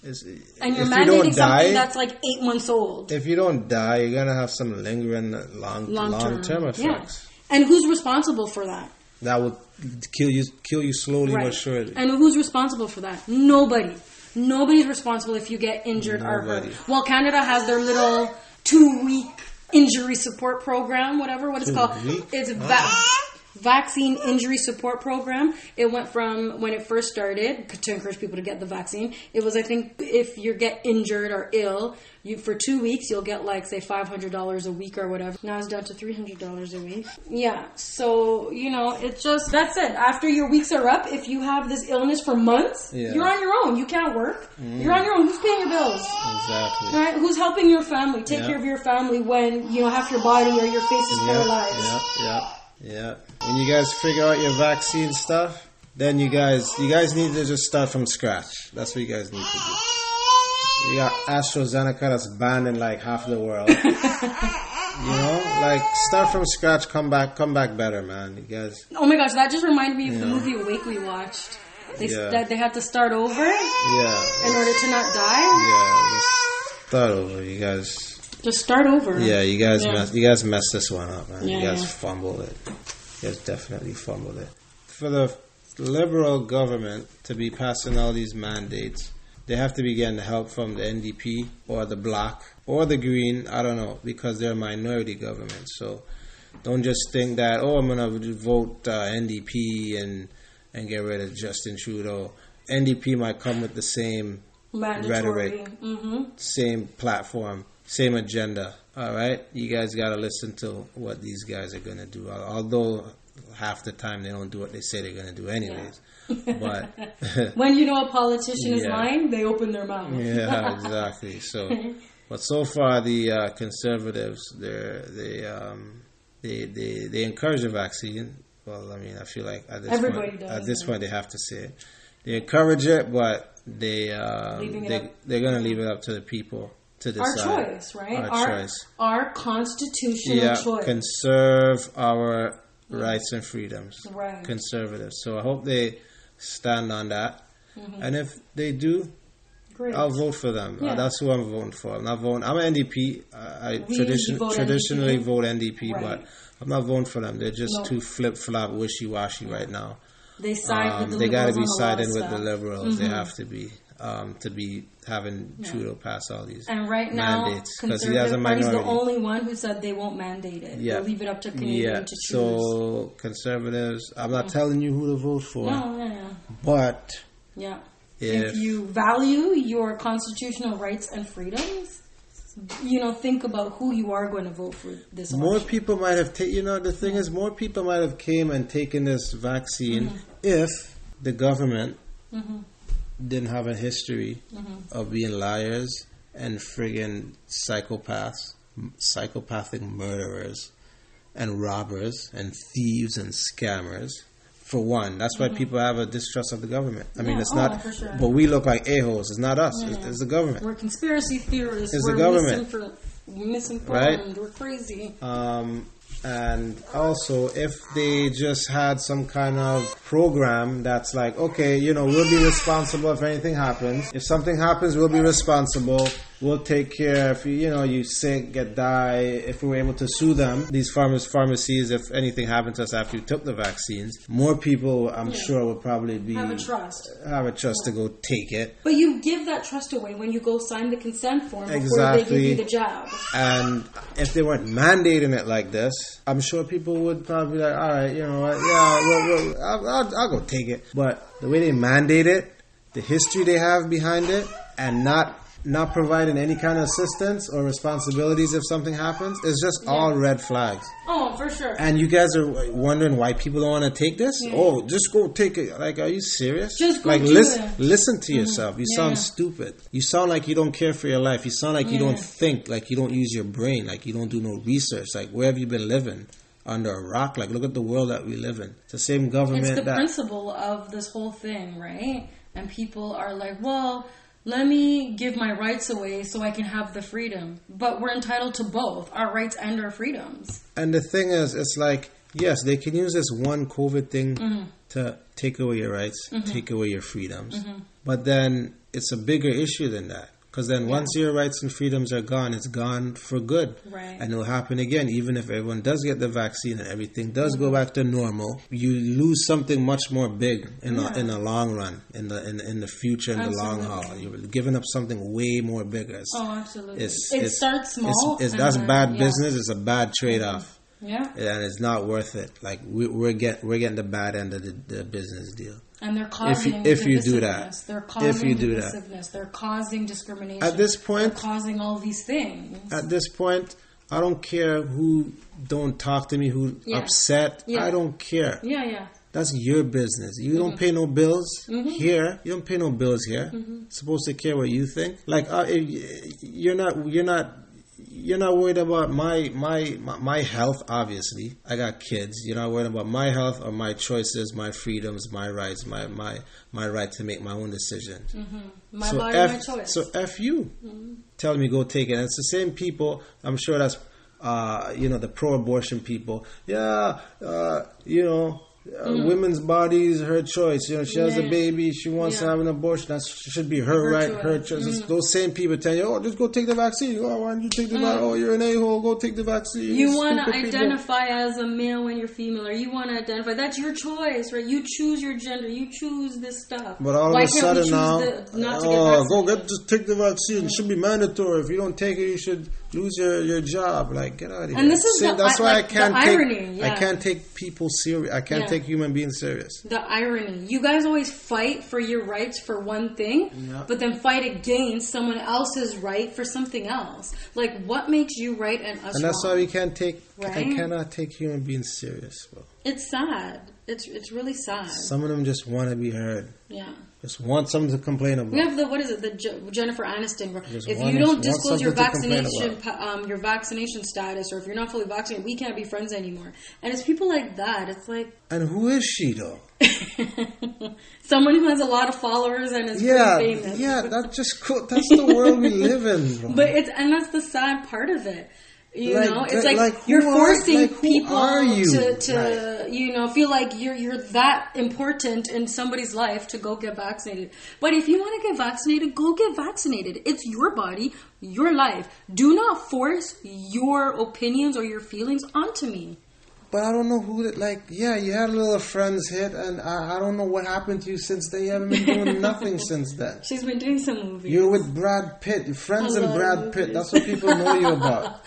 It's, And you're if you something die, that's like eight months old. if you don't die, you're going to have some lingering long Long term effects. Yeah. And who's responsible for that? That will kill you kill you slowly Right. but surely. And who's responsible for that? Nobody. Nobody's responsible if you get injured or hurt. Well, Canada has their little two week injury support program, whatever, what it's Two called. week? It's va- vaccine injury support program. It went from when it first started to encourage people to get the vaccine. It was, I think, if you get injured or ill, you for two weeks you'll get like say five hundred dollars a week or whatever. Now it's down to three hundred dollars a week. Yeah, so you know it's just that's it. After your weeks are up, if you have this illness for months, Yeah. you're on your own. You can't work. Mm. You're on your own. Who's paying your bills? Exactly. Right? Who's helping your family? Take care of your family when you know half your body or your face is paralyzed. yeah, yeah, yeah. When you guys figure out your vaccine stuff, then you guys you guys need to just start from scratch. That's what you guys need to do. You got AstraZeneca that's banned in like half the world. you know, like start from scratch, come back, come back better, man. You guys, Oh my gosh, that just reminded me of the movie Awake we watched. They Yeah. that they had to start over yeah, in order to not die. yeah. Just start over, you guys. Just start over. Yeah, you guys, Yeah. mess, you guys messed this one up, man. Yeah, you guys yeah. fumbled it. You guys definitely fumbled it. For the liberal government to be passing all these mandates, they have to be getting help from the NDP or the Bloc or the Green. I don't know because they're a minority government. So don't just think that oh, I'm gonna vote uh, NDP and and get rid of Justin Trudeau. NDP might come with the same Mandatory. Rhetoric. Mm-hmm. same platform, same agenda. All right, you guys got to listen to what these guys are gonna do. Although half the time they don't do what they say they're gonna do, anyways. But When you know a politician is lying, they open their mouth. yeah, exactly. So, but so far the uh, conservatives, they're they um they they they encourage the vaccine. Well, I mean, I feel like at this Everybody point, does, at this yeah. point they have to say it. They encourage it, but they um, they they're gonna leave it up to the people to decide. Our choice, right? Our, choice. Our constitutional yeah, choice. conserve our rights and freedoms. Right. Conservatives. So I hope they stand on that. And if they do, Great. I'll vote for them. Uh, Yeah. that's who I'm voting for. I'm not voting. I'm an NDP. I, I tradition, vote traditionally NDP. vote NDP, Right. but I'm not voting for them. They're just No. too flip flop, wishy washy right now. they side Um, with the they got to be on a lot of siding with the stuff. Mm-hmm. liberals. They have to be. Um, to be having Trudeau pass all these And right now, mandates because he has a Conservative Party's the only one who said they won't mandate it. Yeah. They'll leave it up to Canadians Yeah, to choose. so conservatives. I'm not telling you who to vote for, no, yeah, yeah. but yeah. If- If, you value your constitutional rights and freedoms, you know, think about who you are going to vote for this more election. people might have taken. You know, the thing is, more people might have came and taken this vaccine Mm-hmm. if the government didn't have a history Mm-hmm. of being liars and friggin' psychopaths, psychopathic murderers, and robbers and thieves and scammers. For one, that's why people have a distrust of the government. I mean, Mm-hmm. It's oh, not, sure. but we look like a-holes. It's not us. It's, it's the government. We're conspiracy theorists. It's the we're government. misinfor- misinformed. Right? We're crazy. Um, and also, if they just had some kind of program that's like, okay, you know, we'll be responsible if anything happens. If something happens, we'll be responsible. We'll take care if you, you know, you sick, get die. If we were able to sue them, these farmers, pharmacies, if anything happened to us after you took the vaccines, more people, I'm sure, would probably be Have a trust. have a trust to go take it. But you give that trust away when you go sign the consent form before they give Exactly. you the jab. And if they weren't mandating it like this, I'm sure people would probably be like, all right, you know what, yeah, well, well, I'll, I'll, I'll go take it. But the way they mandate it, the history they have behind it, and not not providing any kind of assistance or responsibilities if something happens, is just all red flags. Oh, for sure. And you guys are wondering why people don't want to take this? Oh, just go take it. Like, are you serious? Just go like, do listen, it. Mm-hmm. listen to yourself. You Yeah. sound stupid. You sound like you don't care for your life. You sound like you don't think. Like you don't use your brain. Like you don't do no research. Like where have you been living? Under a rock? Like look at the world that we live in. It's the same government It's the that. principle of this whole thing, right? And people are like, well, let me give my rights away so I can have the freedom. But we're entitled to both our rights and our freedoms. And the thing is, it's like yes, they can use this one COVID thing Mm-hmm. to take away your rights, take away your freedoms. But then it's a bigger issue than that. Because then once your rights and freedoms are gone, it's gone for good. Right. And it'll happen again, even if everyone does get the vaccine and everything does go Mm-hmm. back to normal. You lose something much more big in Yeah. the in the long run, in the in, in the future, in the long haul. You're giving up something way more bigger. It's, Oh, absolutely. it's, it it's- starts small. It's, it's, that's bad yeah. business. It's a bad trade off Yeah. and it's not worth it. Like we, we're get we're getting the bad end of the, the business deal. And they're causing if you do that. They're causing you do that. They're causing discrimination. At this point- they're causing all these things. At this point, I don't care who don't talk to me, who Yeah. upset. Yeah. I don't care. Yeah, yeah. That's your business. You don't mm-hmm. pay no bills mm-hmm. here. You don't pay no bills here. Mm-hmm. Supposed to care what you think. Like uh, you're not. You're not. You're not worried about my, my my health. Obviously, I got kids. You're not worried about my health or my choices, my freedoms, my rights, my my my right to make my own decisions. My so body, F, my choice. So F you. Telling me go take it. And it's the same people, I'm sure that's, uh, you know, the pro abortion people. Yeah, uh, you know, uh, women's bodies, her choice. You know, she has a. Baby, she wants to have an abortion. That should be her, Her right, choice. her choice. Mhm. Those same people tell you, oh, just go take the vaccine. Oh, why don't you take the vaccine? Oh, you're an a hole, go take the vaccine. Mm. you want to Stupid people. identify as a male when you're female, or you want to identify. That's your choice, right? You choose your gender. You choose this stuff. But all Why of a sudden now, the, not to oh, get go get just take the vaccine. It should be mandatory. If you don't take it, you should lose your, your job. Like get out of here. And this is See, the- that's I- why like, I can't the take irony, I can't take people serious. I can't Yeah. take human beings serious. The irony. You guys always fight for your rights for one thing, Yeah. but then fight against someone else's right for something else. Like, what makes you right and us And that's wrong? why we can't take. I cannot take human beings serious. Bro. It's sad. It's it's really sad. Some of them just want to be heard. Yeah. Just want something to complain about. We have the what is it? The Je- Jennifer Aniston. Just If you don't disclose your something to complain vaccination, um, your vaccination status, or if you're not fully vaccinated, we can't be friends anymore. And it's people like that. It's like And who is she though? someone who has a lot of followers and is Yeah, pretty famous. yeah. That's just cool. That's the world we live in. Bro. But it's and that's the sad part of it. You Like, know, it's like, like, you're are- forcing like, people are you? to, to Right. you know feel like you're you're that important in somebody's life to go get vaccinated. But if you want to get vaccinated, go get vaccinated. It's your body, your life. Do not force your opinions or your feelings onto me. But I don't know who. that- Like, yeah, you had a little friends hit, and I, I don't know what happened to you since then. You haven't been doing nothing since then. She's been doing some movies. You're with Brad Pitt. Your friends and Brad Pitt. That's what people know you about.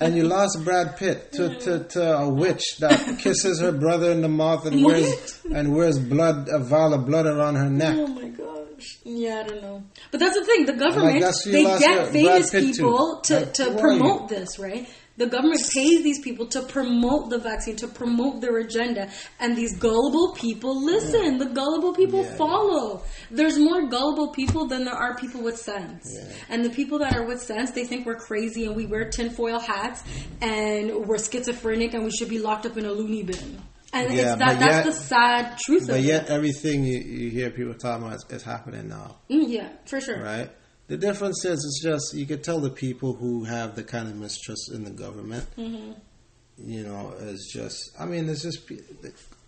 and you lost Brad Pitt to, to, to a witch that kisses her brother in the mouth and wears and wears blood a vial of blood around her neck. Oh my gosh. Yeah, I don't know. But that's the thing. The government you they get famous to. people to, Like, to promote this, right? The government pays these people to promote the vaccine, to promote their agenda, and these gullible people listen. The gullible people Yeah. follow. There's more gullible people than there are people with sense. Yeah. And the people that are with sense, they think we're crazy and we wear tinfoil hats and we're schizophrenic and we should be locked up in a loony bin. And Yeah, it's that, that's yet- the sad truth But yet, it. everything you, you hear people talking about is, is happening now, Mm, yeah, for sure. right? The difference is, it's just you could tell the people who have the kind of mistrust in the government. Mm-hmm. You know, it's just. I mean, it's just.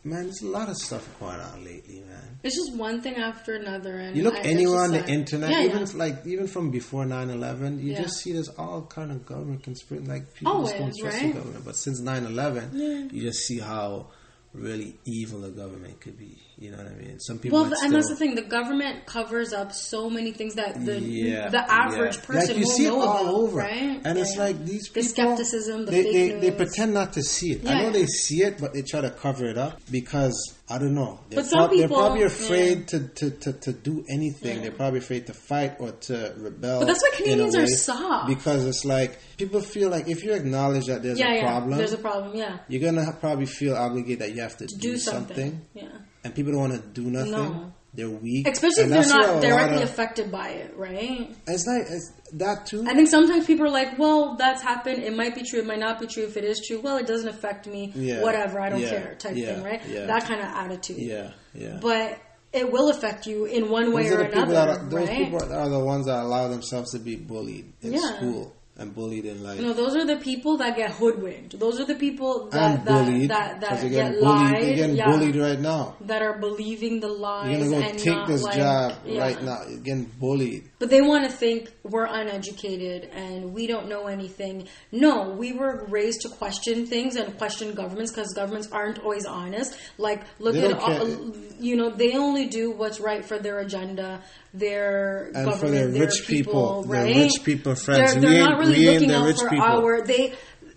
Man, there's a lot of stuff going on lately, man. It's just one thing after another. And You look I- anywhere on the internet, Yeah, even yeah. like even from before 9-11, you Yeah. just see there's all kind of government conspiracy. Like people just don't trust right? the government. But since 9-11, you just see how really evil the government could be. You know what I mean? Some people. Well, might and that's the thing. The government covers up so many things that the yeah, the average yeah. person like you won't see it know all about, over, right? and it's like these The people. skepticism, the they, fake they, they pretend not to see it. I know they see it, but they try to cover it up because I don't know. They're, But some prob- they're probably afraid yeah. to, to, to, to do anything. Yeah. They're probably afraid to fight or to rebel. But that's why Canadians are soft. because it's like people feel like if you acknowledge that there's yeah, a yeah. problem, There's a problem. Yeah, you're gonna probably feel obligated that you have to, to do something. Yeah, and people don't want to do nothing. No. They're weak, especially if they're that's where a not directly of- affected by it, right? It's like it's that too. I think sometimes people are like, "Well, that's happened. It might be true. It might not be true. If it is true, well, it doesn't affect me. Yeah. Whatever. I don't Yeah. care." Type Yeah. thing, right? That kind of attitude. yeah, yeah. But it will affect you in one way Those or are the people another, are, those right? people are the ones that allow themselves to be bullied in Yeah. school and bullied in life. You know, those are the people that get hoodwinked. Those are the people that that bullied that, that, they're get bullied. lied. They're getting yeah, bullied right now. that are believing the lies. You're gonna go and take this like- job yeah. right now. You're getting bullied. But they want to think we're uneducated and we don't know anything. No, we were raised to question things and question governments because governments aren't always honest. Like, look They at, all, you know, they only do what's right for their agenda, their And government, for their their rich people, their right? rich people friends. They're, We they're ain't- not really we looking out for people. our they.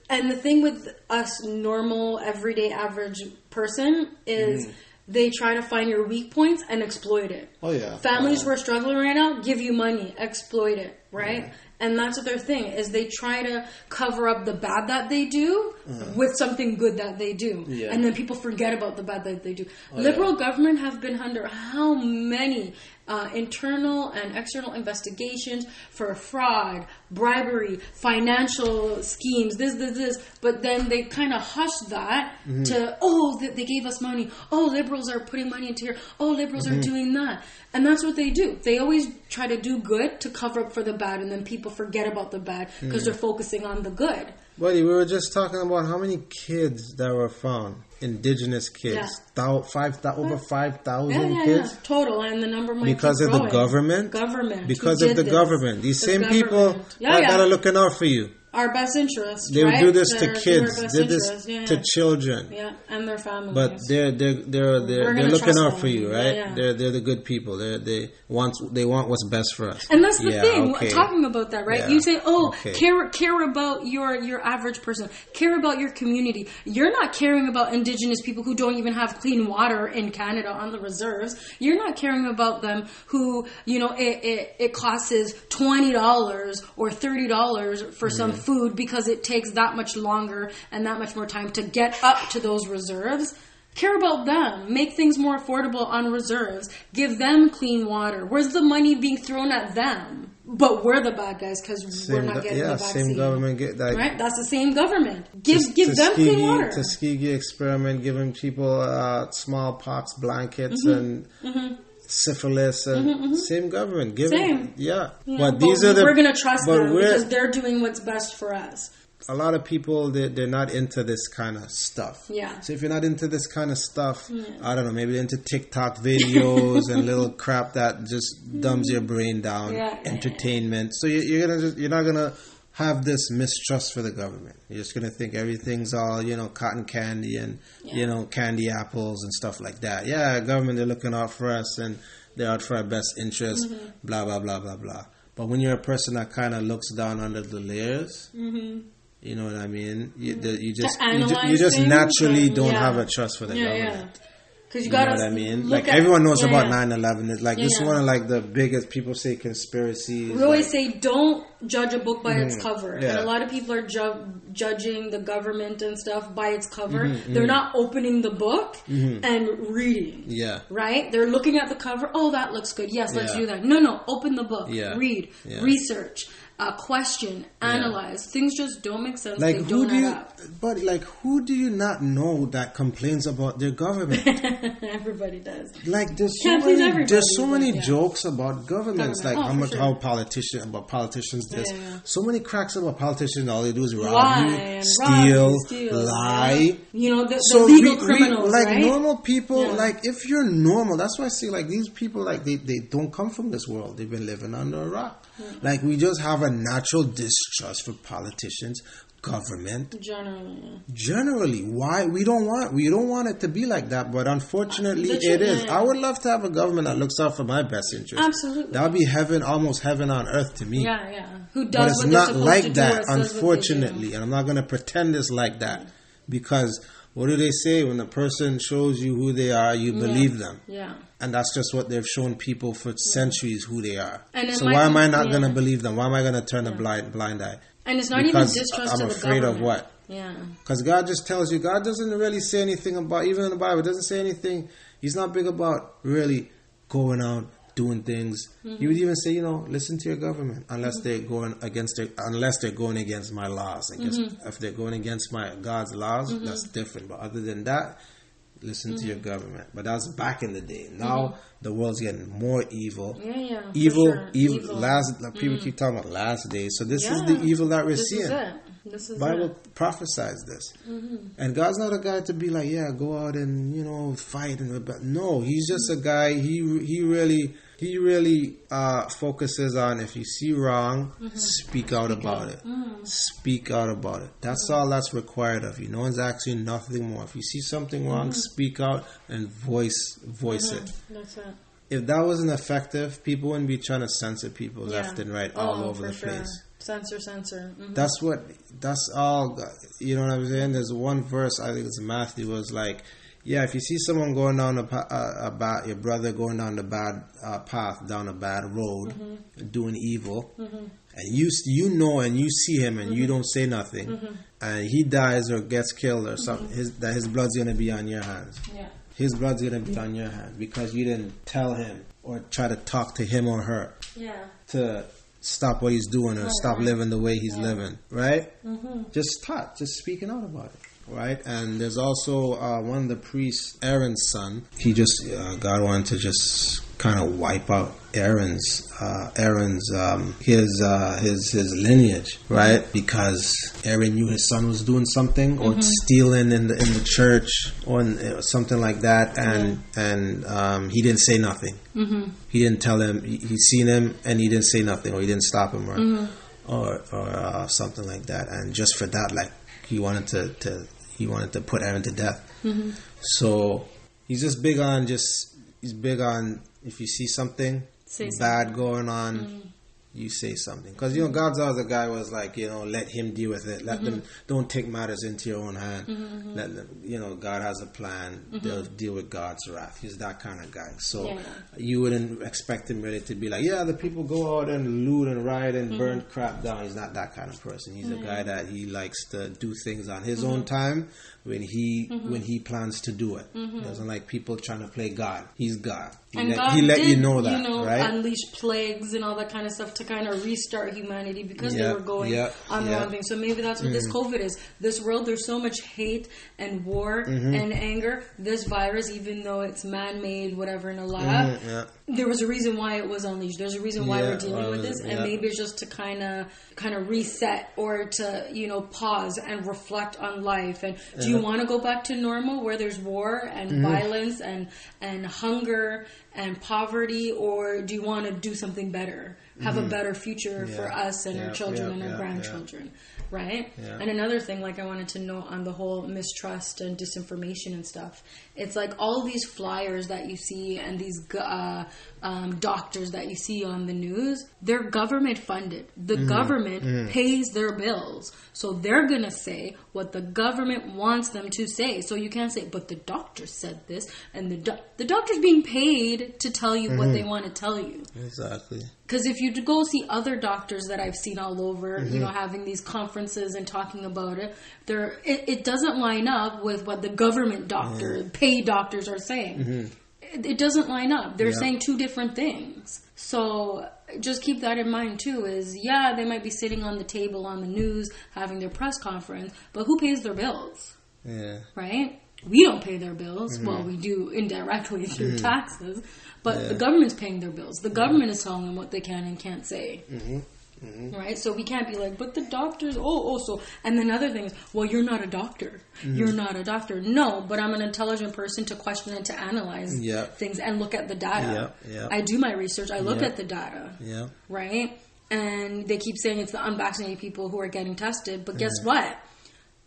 And the thing with us, normal, everyday, average person is. They try to find your weak points and exploit it. Oh, yeah. Families Oh, who are struggling right now give you money, exploit it, right? And that's what their thing is. They try to cover up the bad that they do with something good that they do, Uh-huh. Yeah. Oh, and then people forget about the bad that they do. Liberal government have been under how many uh, internal and external investigations for fraud, bribery, financial schemes, this, this, this. But then they kind of hush that Mm-hmm. to oh, they, they gave us money. Oh, liberals are putting money into here. Oh, liberals Mm-hmm. are doing that, and that's what they do. They always try to do good to cover up for the bad, and then people forget about the bad because Mm. they're focusing on the good. Buddy, we were just talking about how many kids that were found. Indigenous kids. Yeah. Thou, five, thou, over 5,000 Yeah, yeah, kids. yeah. Total, and the number might Because of the government? Government. Because of the this. government. These The same people government. That, yeah. that are looking out for you. Our best interest. They would right? do this That to kids, did this. Yeah, to children. Yeah, and their families. But they're they're they're they're, they're looking out them. for you, right? yeah. They're they're the good people. They they want they want what's best for us. And that's the thing. okay. Talking about that, right? You say, "Oh, Okay. care care about your your average person. Care about your community. You're not caring about indigenous people who don't even have clean water in Canada on the reserves. You're not caring about them who, you know, it it, it costs twenty dollars or thirty dollars for some Mm-hmm. Food because it takes that much longer and that much more time to get up to those reserves." Care about them. Make things more affordable on reserves. Give them clean water. Where's the money being thrown at them? But we're the bad guys because we're not getting yeah, the vaccine. same government get like Right? That's the same government. Give give them clean water. Tuskegee experiment, giving people uh, smallpox blankets Mm-hmm. and syphilis, and mm-hmm, mm-hmm. same government. Giving, Same. yeah. Yeah, but these are the we're gonna trust them because they're doing what's best for us. a lot of people they they're not into this kind of stuff. Yeah. So if you're not into this kind of stuff, I don't know, maybe into TikTok videos and little crap that just dumbs mm-hmm. your brain down, Yeah, yeah, entertainment. So you, you're gonna just you're not gonna have this mistrust for the government. You're just gonna think everything's all you know, cotton candy and you know, candy apples and stuff like that. Yeah, government they're looking out for us and they're out for our best interest. Mm-hmm. Blah blah blah blah blah. But when you're a person that kind of looks down under the layers, you know what I mean. You, the, you just you, ju- Mm-hmm. you just naturally don't yeah. have a trust for the yeah, government. Yeah. Because you You know what I mean? Like at- everyone knows yeah, about yeah. 9/11. It's like Yeah, this is yeah. one of like the biggest people say conspiracies. We always like- say don't judge a book by its cover, and Mm-hmm. A lot of people are ju- judging the government and stuff by its cover. Mm-hmm, They're not opening the book and reading. yeah. Right? They're looking at the cover. Oh, that looks good. Yes, let's Yeah. do that. No, no. Open the book. Yeah. Read. Yeah. Research. Uh, question. Analyze. Things just don't make sense. Like they who do you? up. But like who do you not know that complains about their government? Everybody does. like there's so many there's so many yeah. jokes about governments. Government. Like Oh, much sure. how politician about politicians this. Yeah, yeah. So many cracks about politicians. All they do is rob Lie you, steal, steal, lie. yeah. You know, the, the so legal we- we- criminals, like right? normal people Yeah. like if you're normal that's why i say like these people like they, they don't come from this world they've been living under a rock like we just have a natural distrust for politicians government Generally, yeah. generally why we don't want we don't want it to be like that but unfortunately The it is i would love to have a government that looks out for my best interest Absolutely. that would be heaven almost heaven on earth to me Yeah, yeah. Who does but it's what not like to do or that, says what they do. unfortunately. And I'm not going to pretend it's like that. Because what do they say? When a person shows you who they are, you believe them. Yeah. And that's just what they've shown people for centuries who they are. And so why am I not yeah. going to believe them? Why am I going to turn a blind blind eye? And it's not Because even distrust I'm afraid of what? Yeah. Because God just tells you, God doesn't really say anything about, even in the Bible, doesn't say anything. He's not big about really going out, doing things. Mm-hmm. He would even say, you know, listen to your government, unless they're going against, their, unless they're going against my laws. I guess Mm-hmm. if they're going against my God's laws, that's different. But other than that, listen to your Mm-hmm. government. But that's back in the day. Now the world's getting more evil. Yeah, yeah. Evil, sure. evil, last. Like people keep talking about last days. So this is the evil that we're This seeing. is it. This is Bible it. Mm-hmm. prophesies this, and God's not a guy to be like, yeah, go out and you know fight and rebel. No, He's just a guy. He he really he really uh, focuses on if you see wrong, mm-hmm. speak out about it. Mm. Speak out about it. That's mm. all that's required of you. No one's asking nothing more. If you see something wrong, mm-hmm. speak out and voice voice mm-hmm. it. That's it. If that wasn't effective, people wouldn't be trying to censor people Yeah. left and right oh, all Oh, over for the sure. place. Censor, censor. hmm That's what. That's all. You know what I'm saying? There's one verse. I think it's Matthew. Was like, yeah, if you see someone going down a, a, a bad, your brother going down the bad uh, path, down a bad road, Mm-hmm. doing evil, and you you know and you see him and Mm-hmm. you don't say nothing, and he dies or gets killed or something, Mm-hmm. his, that his blood's gonna be on your hands. Yeah. His blood's gonna be on your hands because you didn't tell him or try to talk to him or her Yeah. to stop what he's doing or stop living the way he's living, right? Mm-hmm. Just talk, just speaking out about it, right? And there's also uh, one of the priests, Aaron's son. He just uh, God wanted to just kind of wipe out Aaron's uh, Aaron's um, his uh, his his lineage, right? Because Aaron knew his son was doing something or stealing in the in the church or in, uh, something like that, and and um, he didn't say nothing. He didn't tell him. He, he seen him and he didn't say nothing, or he didn't stop him, or or, or uh, something like that. And just for that, like he wanted to, to he wanted to put Aaron to death. Mm-hmm. So he's just big on just he's big on if you see something Say bad going on. Mm. You say something because you know God's other guy was like you know let him deal with it. Let them mm-hmm. don't take matters into your own hand. Mm-hmm, mm-hmm. Let them you know God has a plan. They'll deal with God's wrath. He's that kind of guy. So Yeah. you wouldn't expect him really to be like, yeah, the people go out and loot and riot and burn crap down. He's not that kind of person. He's a guy that he likes to do things on his own time when he when he plans to do it. He doesn't like people trying to play God. He's God. He And let, God he let did, you know that, right? unleash plagues and all that kind of stuff to kind of restart humanity because they were going yeah, on the. Mm-hmm. wrong thing. So maybe that's what this COVID is. This world, there's so much hate and war Mm-hmm. and anger. This virus, even though it's man-made, whatever in a lab, Mhm, yeah. There was a reason why it was unleashed. There's a reason why Yeah, we're dealing with this, and yeah. maybe it's just to kind of kind of reset or to you know pause and reflect on life. And do you want to go back to normal where there's war and Mm-hmm. violence and and hunger and poverty, or do you want to do something better? Have a better future for us and Yeah, our children yeah, and our yeah, grandchildren, right? Yeah. And another thing, like I wanted to note on the whole mistrust and disinformation and stuff, it's like all these flyers that you see and these uh, um, doctors that you see on the news, they're government funded. The Mm-hmm. government pays their bills, so they're gonna say what the government wants them to say. So you can't say, "But the doctor said this," and the doc the doctor's being paid to tell you what they Mm-hmm. want to tell you. Exactly. Because if you go see other doctors that I've seen all over, you know, having these conferences and talking about it, there it, it doesn't line up with what the government doctor, paid doctors are saying. It, doesn't line up. They're Yeah. saying two different things. So just keep that in mind too. Is yeah, they might be sitting on the table on the news having their press conference, but who pays their bills? Yeah. right? We don't pay their bills. Mm-hmm. Well, we do indirectly through taxes, but the government's paying their bills. The government is telling them what they can and can't say. Mm-hmm. Right? So we can't be like, but the doctors, oh, oh, so. And then other things, well, you're not a doctor. Mm-hmm. You're not a doctor. No, but I'm an intelligent person to question and to analyze Yeah. things and look at the data. Yeah, yeah. I do my research, I look at the data Yeah. right? And they keep saying it's the unvaccinated people who are getting tested, but guess what?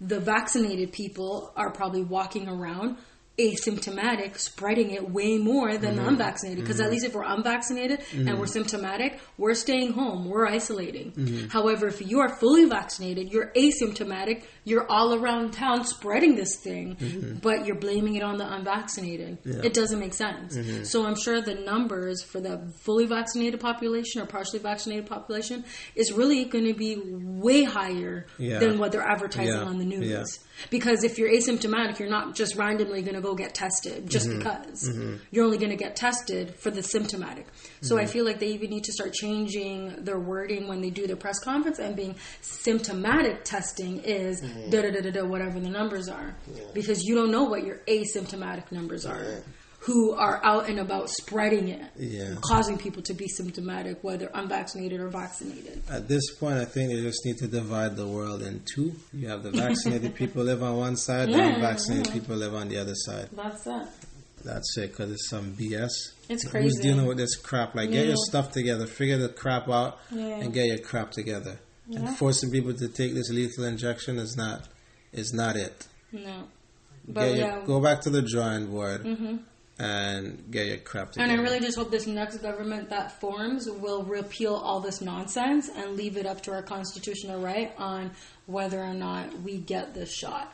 The vaccinated people are probably walking around asymptomatic, spreading it way more than the mm-hmm. unvaccinated. Because at mm-hmm. least if we're unvaccinated and mm-hmm. we're symptomatic, we're staying home, we're isolating. However, if you are fully vaccinated, you're asymptomatic, you're all around town spreading this thing, mm-hmm. but you're blaming it on the unvaccinated. It doesn't make sense. Mm-hmm. So I'm sure the numbers for the fully vaccinated population or partially vaccinated population is really going to be way higher Yeah. than what they're advertising Yeah. on the news. Yeah. Because if you're asymptomatic, you're not just randomly going to go get tested just Mm-hmm. because. Mm-hmm. You're only going to get tested for the symptomatic. So Mm-hmm. I feel like they even need to start changing their wording when they do their press conference and being symptomatic testing is Mm-hmm. da da da da da whatever the numbers are. Because you don't know what your asymptomatic numbers are. Who are out and about spreading it, Yeah. causing people to be symptomatic, whether unvaccinated or vaccinated. At this point, I think they just need to divide the world in two. You have the vaccinated people live on one side, the unvaccinated yeah. people live on the other side. That's it. That's it, because it's some BS. It's Who's dealing with this crap? Like, get your stuff together, figure the crap out, Yeah. and get your crap together. And forcing people to take this lethal injection is not is not it. No. But your, yeah. Go back to the drawing board mm-hmm. and get your crap together. And I really just hope this next government that forms will repeal all this nonsense and leave it up to our constitutional right on whether or not we get this shot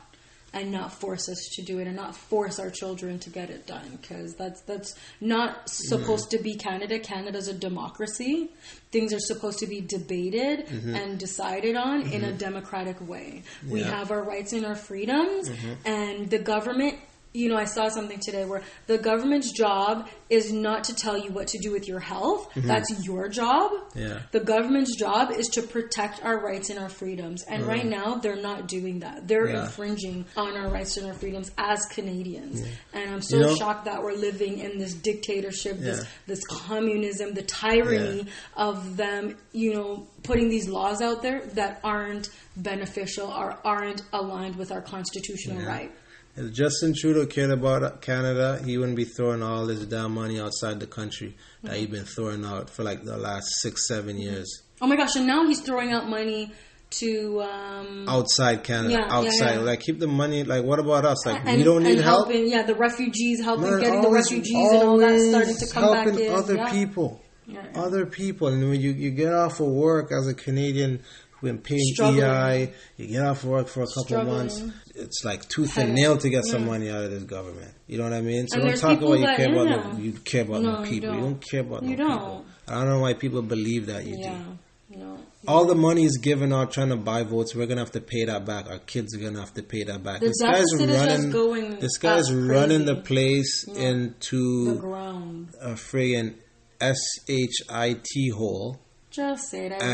and not force us to do it and not force our children to get it done because that's that's not supposed to be Canada. Canada's a democracy. Things are supposed to be debated mm-hmm. and decided on in a mm-hmm. democratic way. We have our rights and our freedoms mm-hmm. and the government you know, I saw something today where the government's job is not to tell you what to do with your health. Mm-hmm. That's your job. Yeah. The government's job is to protect our rights and our freedoms. And mm-hmm. right now, they're not doing that. They're Yeah. infringing on our rights and our freedoms as Canadians. And I'm so You know- shocked that we're living in this dictatorship, this Yeah. this communism, the tyranny of them, you know, putting these laws out there that aren't beneficial or aren't aligned with our constitutional Yeah. right. If Justin Trudeau cared about Canada, he wouldn't be throwing all this damn money outside the country that he's been throwing out for like the last six, seven years. Oh my gosh! And now he's throwing out money to um, Outside Canada, Yeah, yeah, outside. yeah. Like, keep the money. Like, what about us? Like, and, we don't need and help. helping, yeah, the refugees, helping Man, getting the refugees and all that always starting to come back helping in. other yeah. people. Yeah, yeah. Other people. And when you, you get off of work as a Canadian who's been paying EI, you get off of work for a couple Struggling. months, it's like tooth and nail to get some Yeah. money out of this government. You know what I mean? So And don't talk about you care about yeah. no, you care about No, no people. You don't. don't care about You no don't. people. I don't know why people believe that you Yeah, do. no. All the money is given out trying to buy votes. We're gonna have to pay that back. Our kids are gonna have to pay that back. The this guy's running. this guy's running the place The into ground. a friggin' S H I T hole. Just say already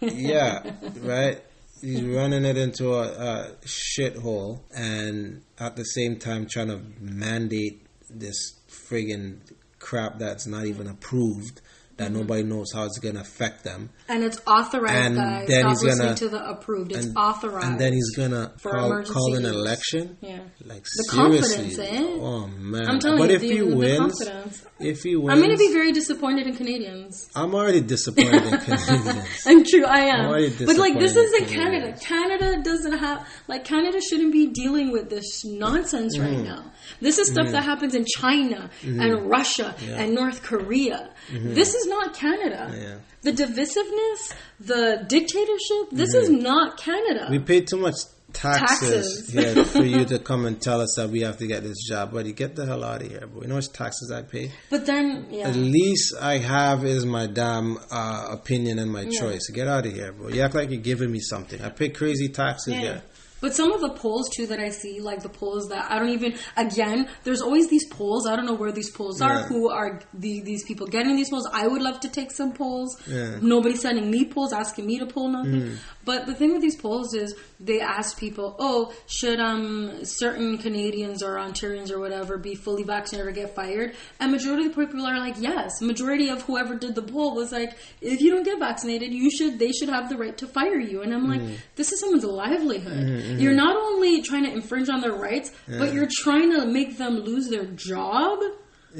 And yeah, right. He's running it into a, a shithole, and at the same time trying to mandate this friggin' crap that's not even approved that nobody knows how it's going to affect them. And it's authorized, And guys. then Stop he's gonna- listening to the approved. It's and, authorized. And then he's going to call, call an election. Yeah. Like The seriously. confidence, eh? Oh man. I'm telling but you, if the, he wins, confidence. if he wins, I'm going to be very disappointed in Canadians. I'm already disappointed in Canadians. I'm true, I am. But like, this isn't Canada. Canada doesn't have like Canada shouldn't be dealing with this nonsense Mm. right now. This is stuff that happens in China Mm-hmm. and Russia and North Korea. This is not Canada. Yeah. The divisiveness, the dictatorship. This is not Canada. Mm-hmm. We pay too much taxes, Taxes. here for you to come and tell us that we have to get this job. Buddy, get the hell out of here, bro. You know how much taxes I pay? but then, yeah. The least I have is my damn uh, opinion and my choice. Get out of here, bro. You act like you're giving me something. I pay crazy taxes Yeah. here. But some of the polls too that I see, like the polls that I don't even. Again, there's always these polls. I don't know where these polls are. Yeah. Who are the, these people getting these polls? I would love to take some polls. Yeah. Mm. Nobody's sending me polls, asking me to poll nothing. But the thing with these polls is they ask people, "Oh, should um certain Canadians or Ontarians or whatever be fully vaccinated or get fired?" And majority of the people are like, "Yes." Majority of whoever did the poll was like, "If you don't get vaccinated, you should. They should have the right to fire you." And I'm like, Mm. "This is someone's livelihood. Mm-hmm, You're not only trying to infringe on their rights, but you're trying to make them lose their job.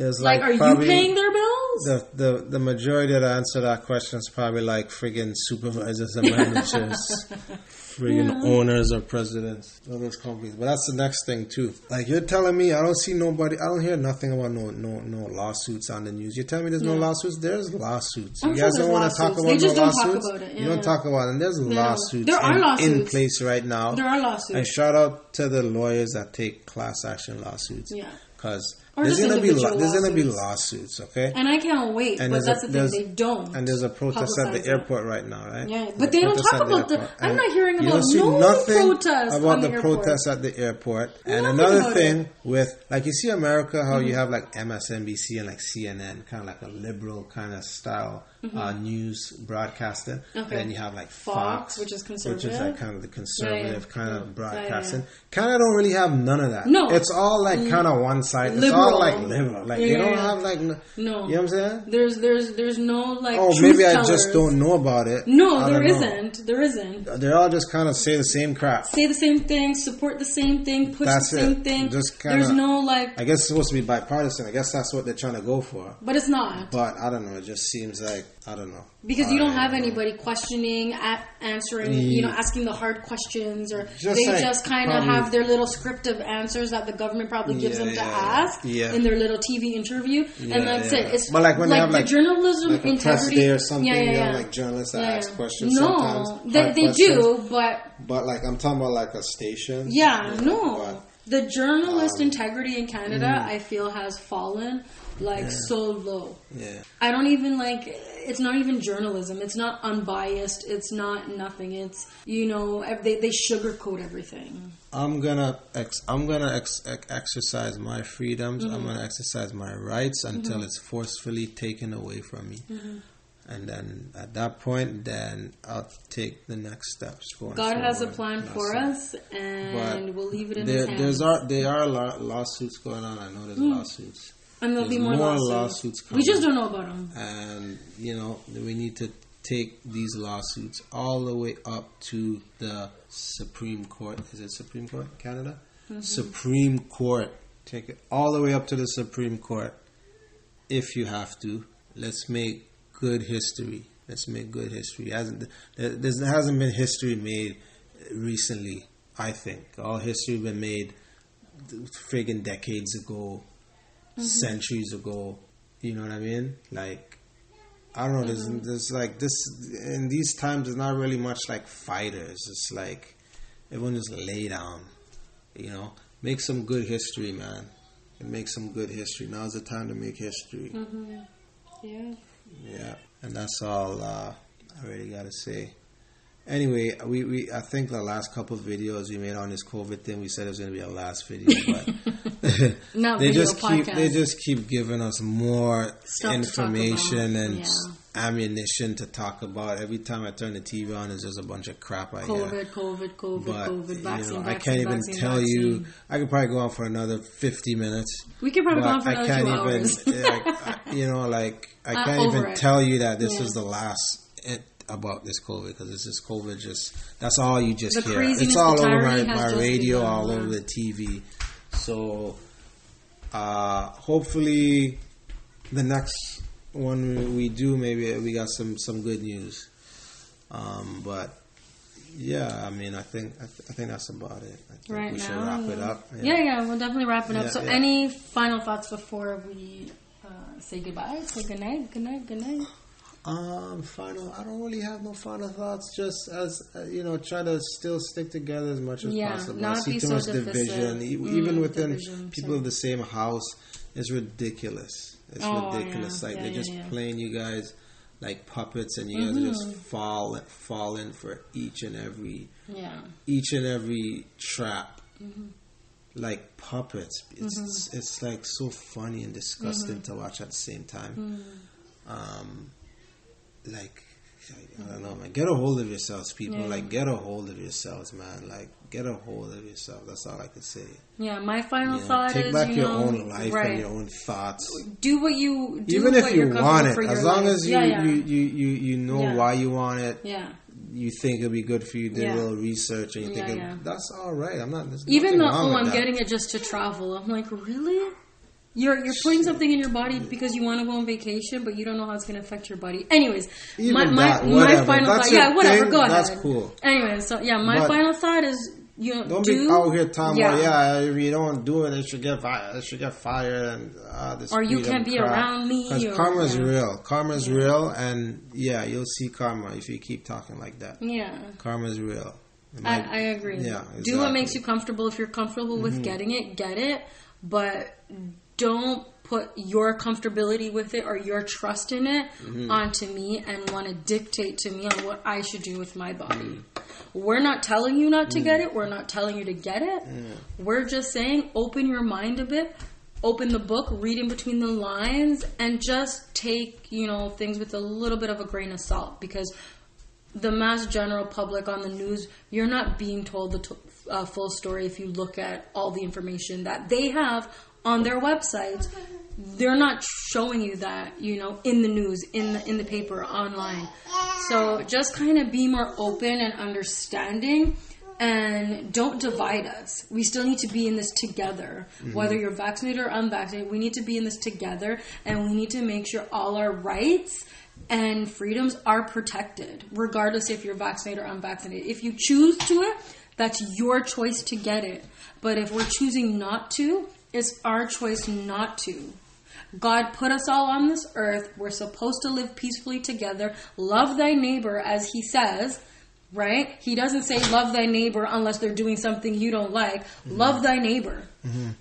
It's Like, are you paying their bills?" The, the the majority that answer that question is probably like friggin' supervisors and managers, friggin' hmm. owners or presidents of those companies. But that's the next thing too. Like you're telling me, I don't see nobody. I don't hear nothing about no no no lawsuits on the news. You're telling me there's no Yeah. lausuits. There's lawsuits. I'm you guys there's don't want to talk lawsuits. about They just no don't talk lawsuits. about it, You don't talk about it. And there's lawsuits. There are in, lawsuits. in place right now. There are lawsuits. And shout out to the lawyers that take class action lawsuits. Yeah. Because Or there's gonna be individual there's gonna be lawsuits. Okay. And I can't wait. And but that's a- the thing; they don't. And there's a protest at the airport right now, right? Yeah, but they don't talk about the- I'm not hearing about no nothing protest about the the protests at the airport. And Nothing another thing it. Mm-hmm. with, like, you see America, how you have like MSNBC and like CNN, kind of like a liberal kind of style uh, news broadcasting. Mm-hmm. Okay. And then you have like Fox, Fox, which is conservative, which is like kind of the conservative kind Yeah, of broadcasting. Yeah, yeah. Canada don't really have none of that. No. It's all like kind of one side. It's Liberal. Like liberal. Like Yeah, they don't have like no. No. You know what I'm saying? There's there's there's no like. Oh, maybe I tellers. just don't know about it. No, there isn't. There isn't. They all just kind of say the same crap. Say the same thing, support the same thing, push That's the same it. thing. Just kinda- there's no like, I guess it's supposed to be bipartisan. I guess that's what they're trying to go for. but it's not But I don't know. It just seems like I don't know. because you don't have know. anybody questioning, answering, you know, asking the hard questions, or Just they like just kind of have their little script of answers that the government probably gives Yeah, them to yeah, ask in their little TV interview, and that's it. It's But like when they have, the like- journalism Like integrity day or something, Yeah, yeah, you have like journalists that ask questions No, sometimes. they, they do, but But like I'm talking about like a station. Yeah, but- no. The journalist Um, integrity in Canada, mm. I feel, has fallen like so low. Yeah. I don't even like. It's not even journalism. It's not unbiased. It's not nothing. It's you know they they sugarcoat everything. I'm gonna ex- I'm gonna ex- ex- exercise my freedoms. Mm-hmm. I'm gonna exercise my rights until it's forcefully taken away from me. Mm-hmm. And then at that point, then I'll take the next steps. God has a plan for us, and But we'll leave it in There, His hands. there's are there are law- lawsuits going on. I know there's lawsuits, and there'll be there's more, more lawsuits. lawsuits We just don't know about them. and you know we need to take these lawsuits all the way up to the Supreme Court. Is it Supreme Court, Canada? Mm-hmm. Supreme Court. Take it all the way up to the Supreme Court, if you have to. Let's make good history. Let's make good history. Hasn't there there hasn't been history made recently? I think all history been made friggin' decades ago, Mm-hmm. centuries ago. You know what I mean? Like I don't know. There's, mm-hmm. there's like this in these times. There's not really much like fighters. It's like everyone just lay down. You know, make some good history, man. And make some good history. Now's the time to make history. Mm-hmm. Yeah. Yeah, and that's all uh, I really gotta say. Anyway, we, we I think the last couple of videos we made on this COVID thing, we said it was gonna be our last video, but Not they just keep they just keep giving us more Stuff information and yeah. ammunition to talk about. Every time I turn the TV on, there's just a bunch of crap I hear. COVID, COVID, COVID, But COVID, vaccine, you know, vaccine, I can't even vaccine, tell vaccine. you. I could probably go on for another fifty minutes. We could probably go on for I another can't two even. hours. like, I- you know, like I Uh, can't even it. tell you that this Yeah. is the last it, about this COVID because this is COVID. Just that's all you just The hear. It's all over my, my radio, begun, all yeah. over the TV. So, uh, hopefully, the next one we do, maybe we got some some good news. Um, but yeah, I mean, I think I, th- I think that's about it. I think right we now. should wrap it up. Yeah, yeah, we'll definitely wrap it up. So, yeah. any final thoughts before we uh, say goodbye? Say good night, good night, good night. Um, final. I don't really have no final thoughts. Just as uh, you know, try to still stick together as much as Yeah, possible. not I see be too so much divisive. division, E- Mm, even within division, people so- of the same house. It's ridiculous. It's Oh, ridiculous. yeah, Like yeah, they're just playing you guys like puppets, and you guys just Mm-hmm. fall fall in for each and every Yeah. each and every trap. Mm-hmm. Like puppets, it's it's like so funny and disgusting Mm-hmm. to watch at the same time. Um, like I don't know, man. Get a hold of yourselves, people. Yeah. Like get a hold of yourselves, man. Like get a hold of yourself. That's all I can say. Yeah, my final You know, thought take is back you your know, own life right. and your own thoughts. do what you do Even if you're you comfortable want it, as long life. as you, yeah, yeah. you, you, you, you know Yeah. why you want it, yeah. you think it'll be good for you, do Yeah. a little research, and you think Yeah, it, yeah. that's all right. I'm not. Even nothing though oh, I'm that. getting it just to travel, I'm like, really? You're you're putting something in your body because you want to go on vacation, but you don't know how it's going to affect your body. Anyways, Even my my, that, my final That's thought, yeah, whatever, thing, go ahead. that's cool. Anyways, so yeah, my But- final thought is you know, Don't do be out here talking yeah. about yeah. If you don't do it, it should get fired. It should get fired, and uh, this Or you can't be crap. around me, Because karma's yeah. real. Karma's real, and yeah, you'll see karma if you keep talking like that. Yeah. Karma's real. It I, I agree. Yeah, Do what makes you comfortable. If you're comfortable with getting it, get it. But don't put your comfortability with it or your trust in it mm-hmm. onto me and want to dictate to me on what I should do with my body. Mm. We're not telling you not to mm. get it. We're not telling you to get it. We're just saying open your mind a bit. Open the book, read in between the lines, and just take, you know, things with a little bit of a grain of salt because the mass general public on the news, you're not being told the t- uh, full story if you look at all the information that they have on their websites. They're not showing you that, you know, in the news, in the, in the paper, online. So just kind of be more open and understanding and don't divide us. We still need to be in this together. Mm-hmm. Whether you're vaccinated or unvaccinated, we need to be in this together and we need to make sure all our rights and freedoms are protected, regardless if you're vaccinated or unvaccinated. If you choose to it, that's your choice to get it. But if we're choosing not to, it's our choice not to. God put us all on this earth. We're supposed to live peacefully together. Love thy neighbor, as he says, right? He doesn't say love thy neighbor unless they're doing something you don't like. Love thy neighbor,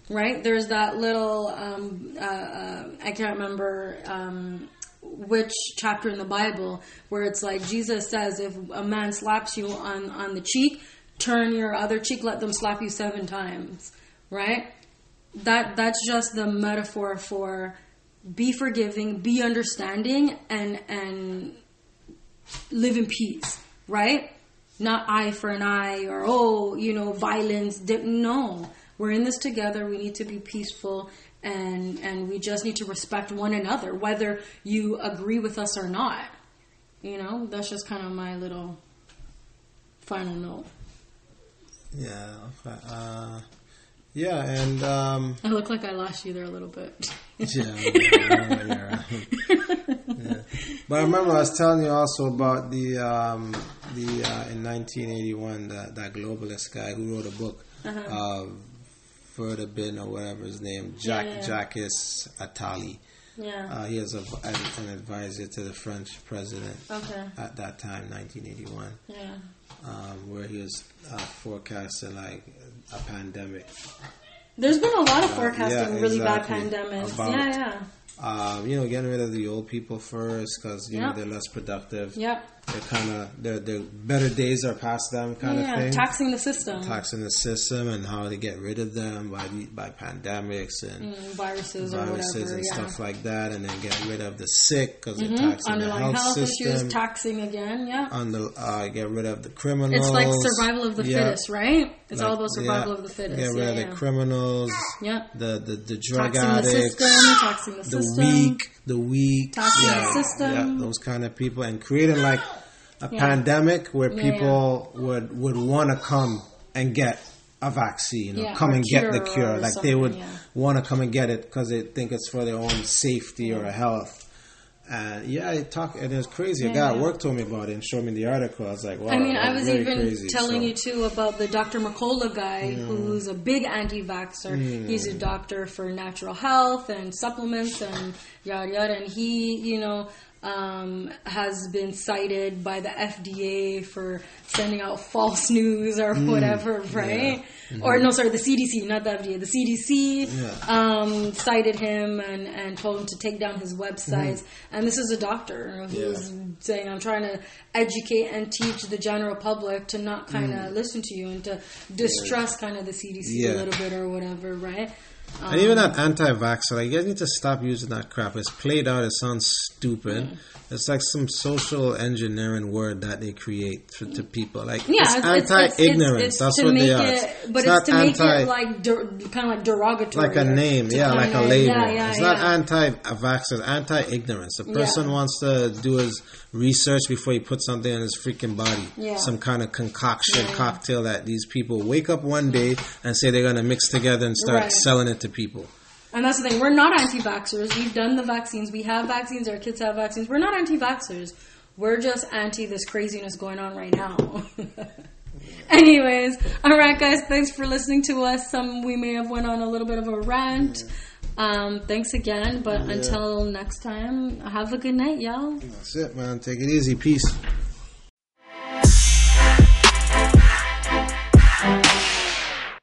right? There's that little, um, uh, uh, I can't remember. Um, which chapter in the Bible where it's like Jesus says if a man slaps you on on the cheek, turn your other cheek, let them slap you seven times, right? That that's just the metaphor for be forgiving, be understanding, and and live in peace, right? Not eye for an eye or oh, you know, violence. No, we're in this together. We need to be peaceful, and and we just need to respect one another, whether you agree with us or not. You know, that's just kind of my little final note. Yeah. Okay. Uh, yeah, and um, I look like I lost you there a little bit. yeah, yeah, yeah. But I remember I was telling you also about the um, the uh, in 1981 that that globalist guy who wrote a book, uh Verda Bin or whatever his name, Jack Uh-huh. Yeah. Jacques Attali. Yeah. Uh, he was a, an, advisor to the French president okay. at that time, 1981, Yeah. um, where he was uh, forecasting like a pandemic. There's been a lot of forecasting yeah, really bad pandemics. About- yeah, yeah. Um, you know, getting rid of the old people first because you know they're less productive. Yep. they're kind of their their better days are past them, kind yeah, of thing. taxing the system, Taxing the system and how to get rid of them by the, by pandemics and Mm, viruses, or viruses whatever. and yeah. stuff like that, and then get rid of the sick because they're Mhm. taxing the Underlying health, health, system. issues, taxing again. Yeah, under, uh, get rid of the criminals. it's like survival of the Yeah. fittest, right? It's all about survival of the fittest. Get rid yeah, of the criminals, yeah. the the, the drug Taxing the addicts, system, taxing the, the system. weak, the weak, yeah, system. yeah, those kind of people, and creating like a Yeah. pandemic where people would would want to come and get a vaccine or come or and get the cure. Like they would want to come and get it because they think it's for their own safety or health. And yeah, I talk, and it's crazy. a Yeah, guy at yeah. work told me about it and showed me the article. I was like, wow. I mean, I was even crazy. telling So- you too about the Dr. Mercola guy who's a big anti-vaxxer. Hmm. He's a doctor for natural health and supplements and yada yada. And he, you know, um, has been cited by the FDA for sending out false news or Hmm. whatever, right? Or no, sorry, the CDC, not the FDA. The CDC Yeah. um, cited him and, and told him to take down his websites. And this is a doctor who's Yeah. saying, I'm trying to educate and teach the general public to not kind of listen to you and to distrust kind of the CDC Yeah. a little bit or whatever, right? Um, And even that anti-vaxxer, like, you guys need to stop using that crap. It's played out. It sounds stupid. It's like some social engineering word that they create to, to people. Like Yeah, it's, it's, anti-ignorance. It's, it's That's what make they are. It, but it's, to make anti, it like der, kind of like derogatory, like a name, yeah, like a label. Yeah, yeah, it's yeah. not anti-vaxxer. It's anti-ignorance. The person wants to do his research before he puts something in his freaking body. Yeah. Some kind of concoction cocktail that these people wake up one day and say they're gonna mix together and start Right. selling it to people. And that's the thing. We're not anti-vaxxers. We've done the vaccines. We have vaccines. Our kids have vaccines. We're not anti-vaxxers. We're just anti this craziness going on right now. Anyways, all right, guys. Thanks for listening to us. Some we may have went on a little bit of a rant. Um, thanks again. But until next time, have a good night, y'all. That's it, man. Take it easy. Peace.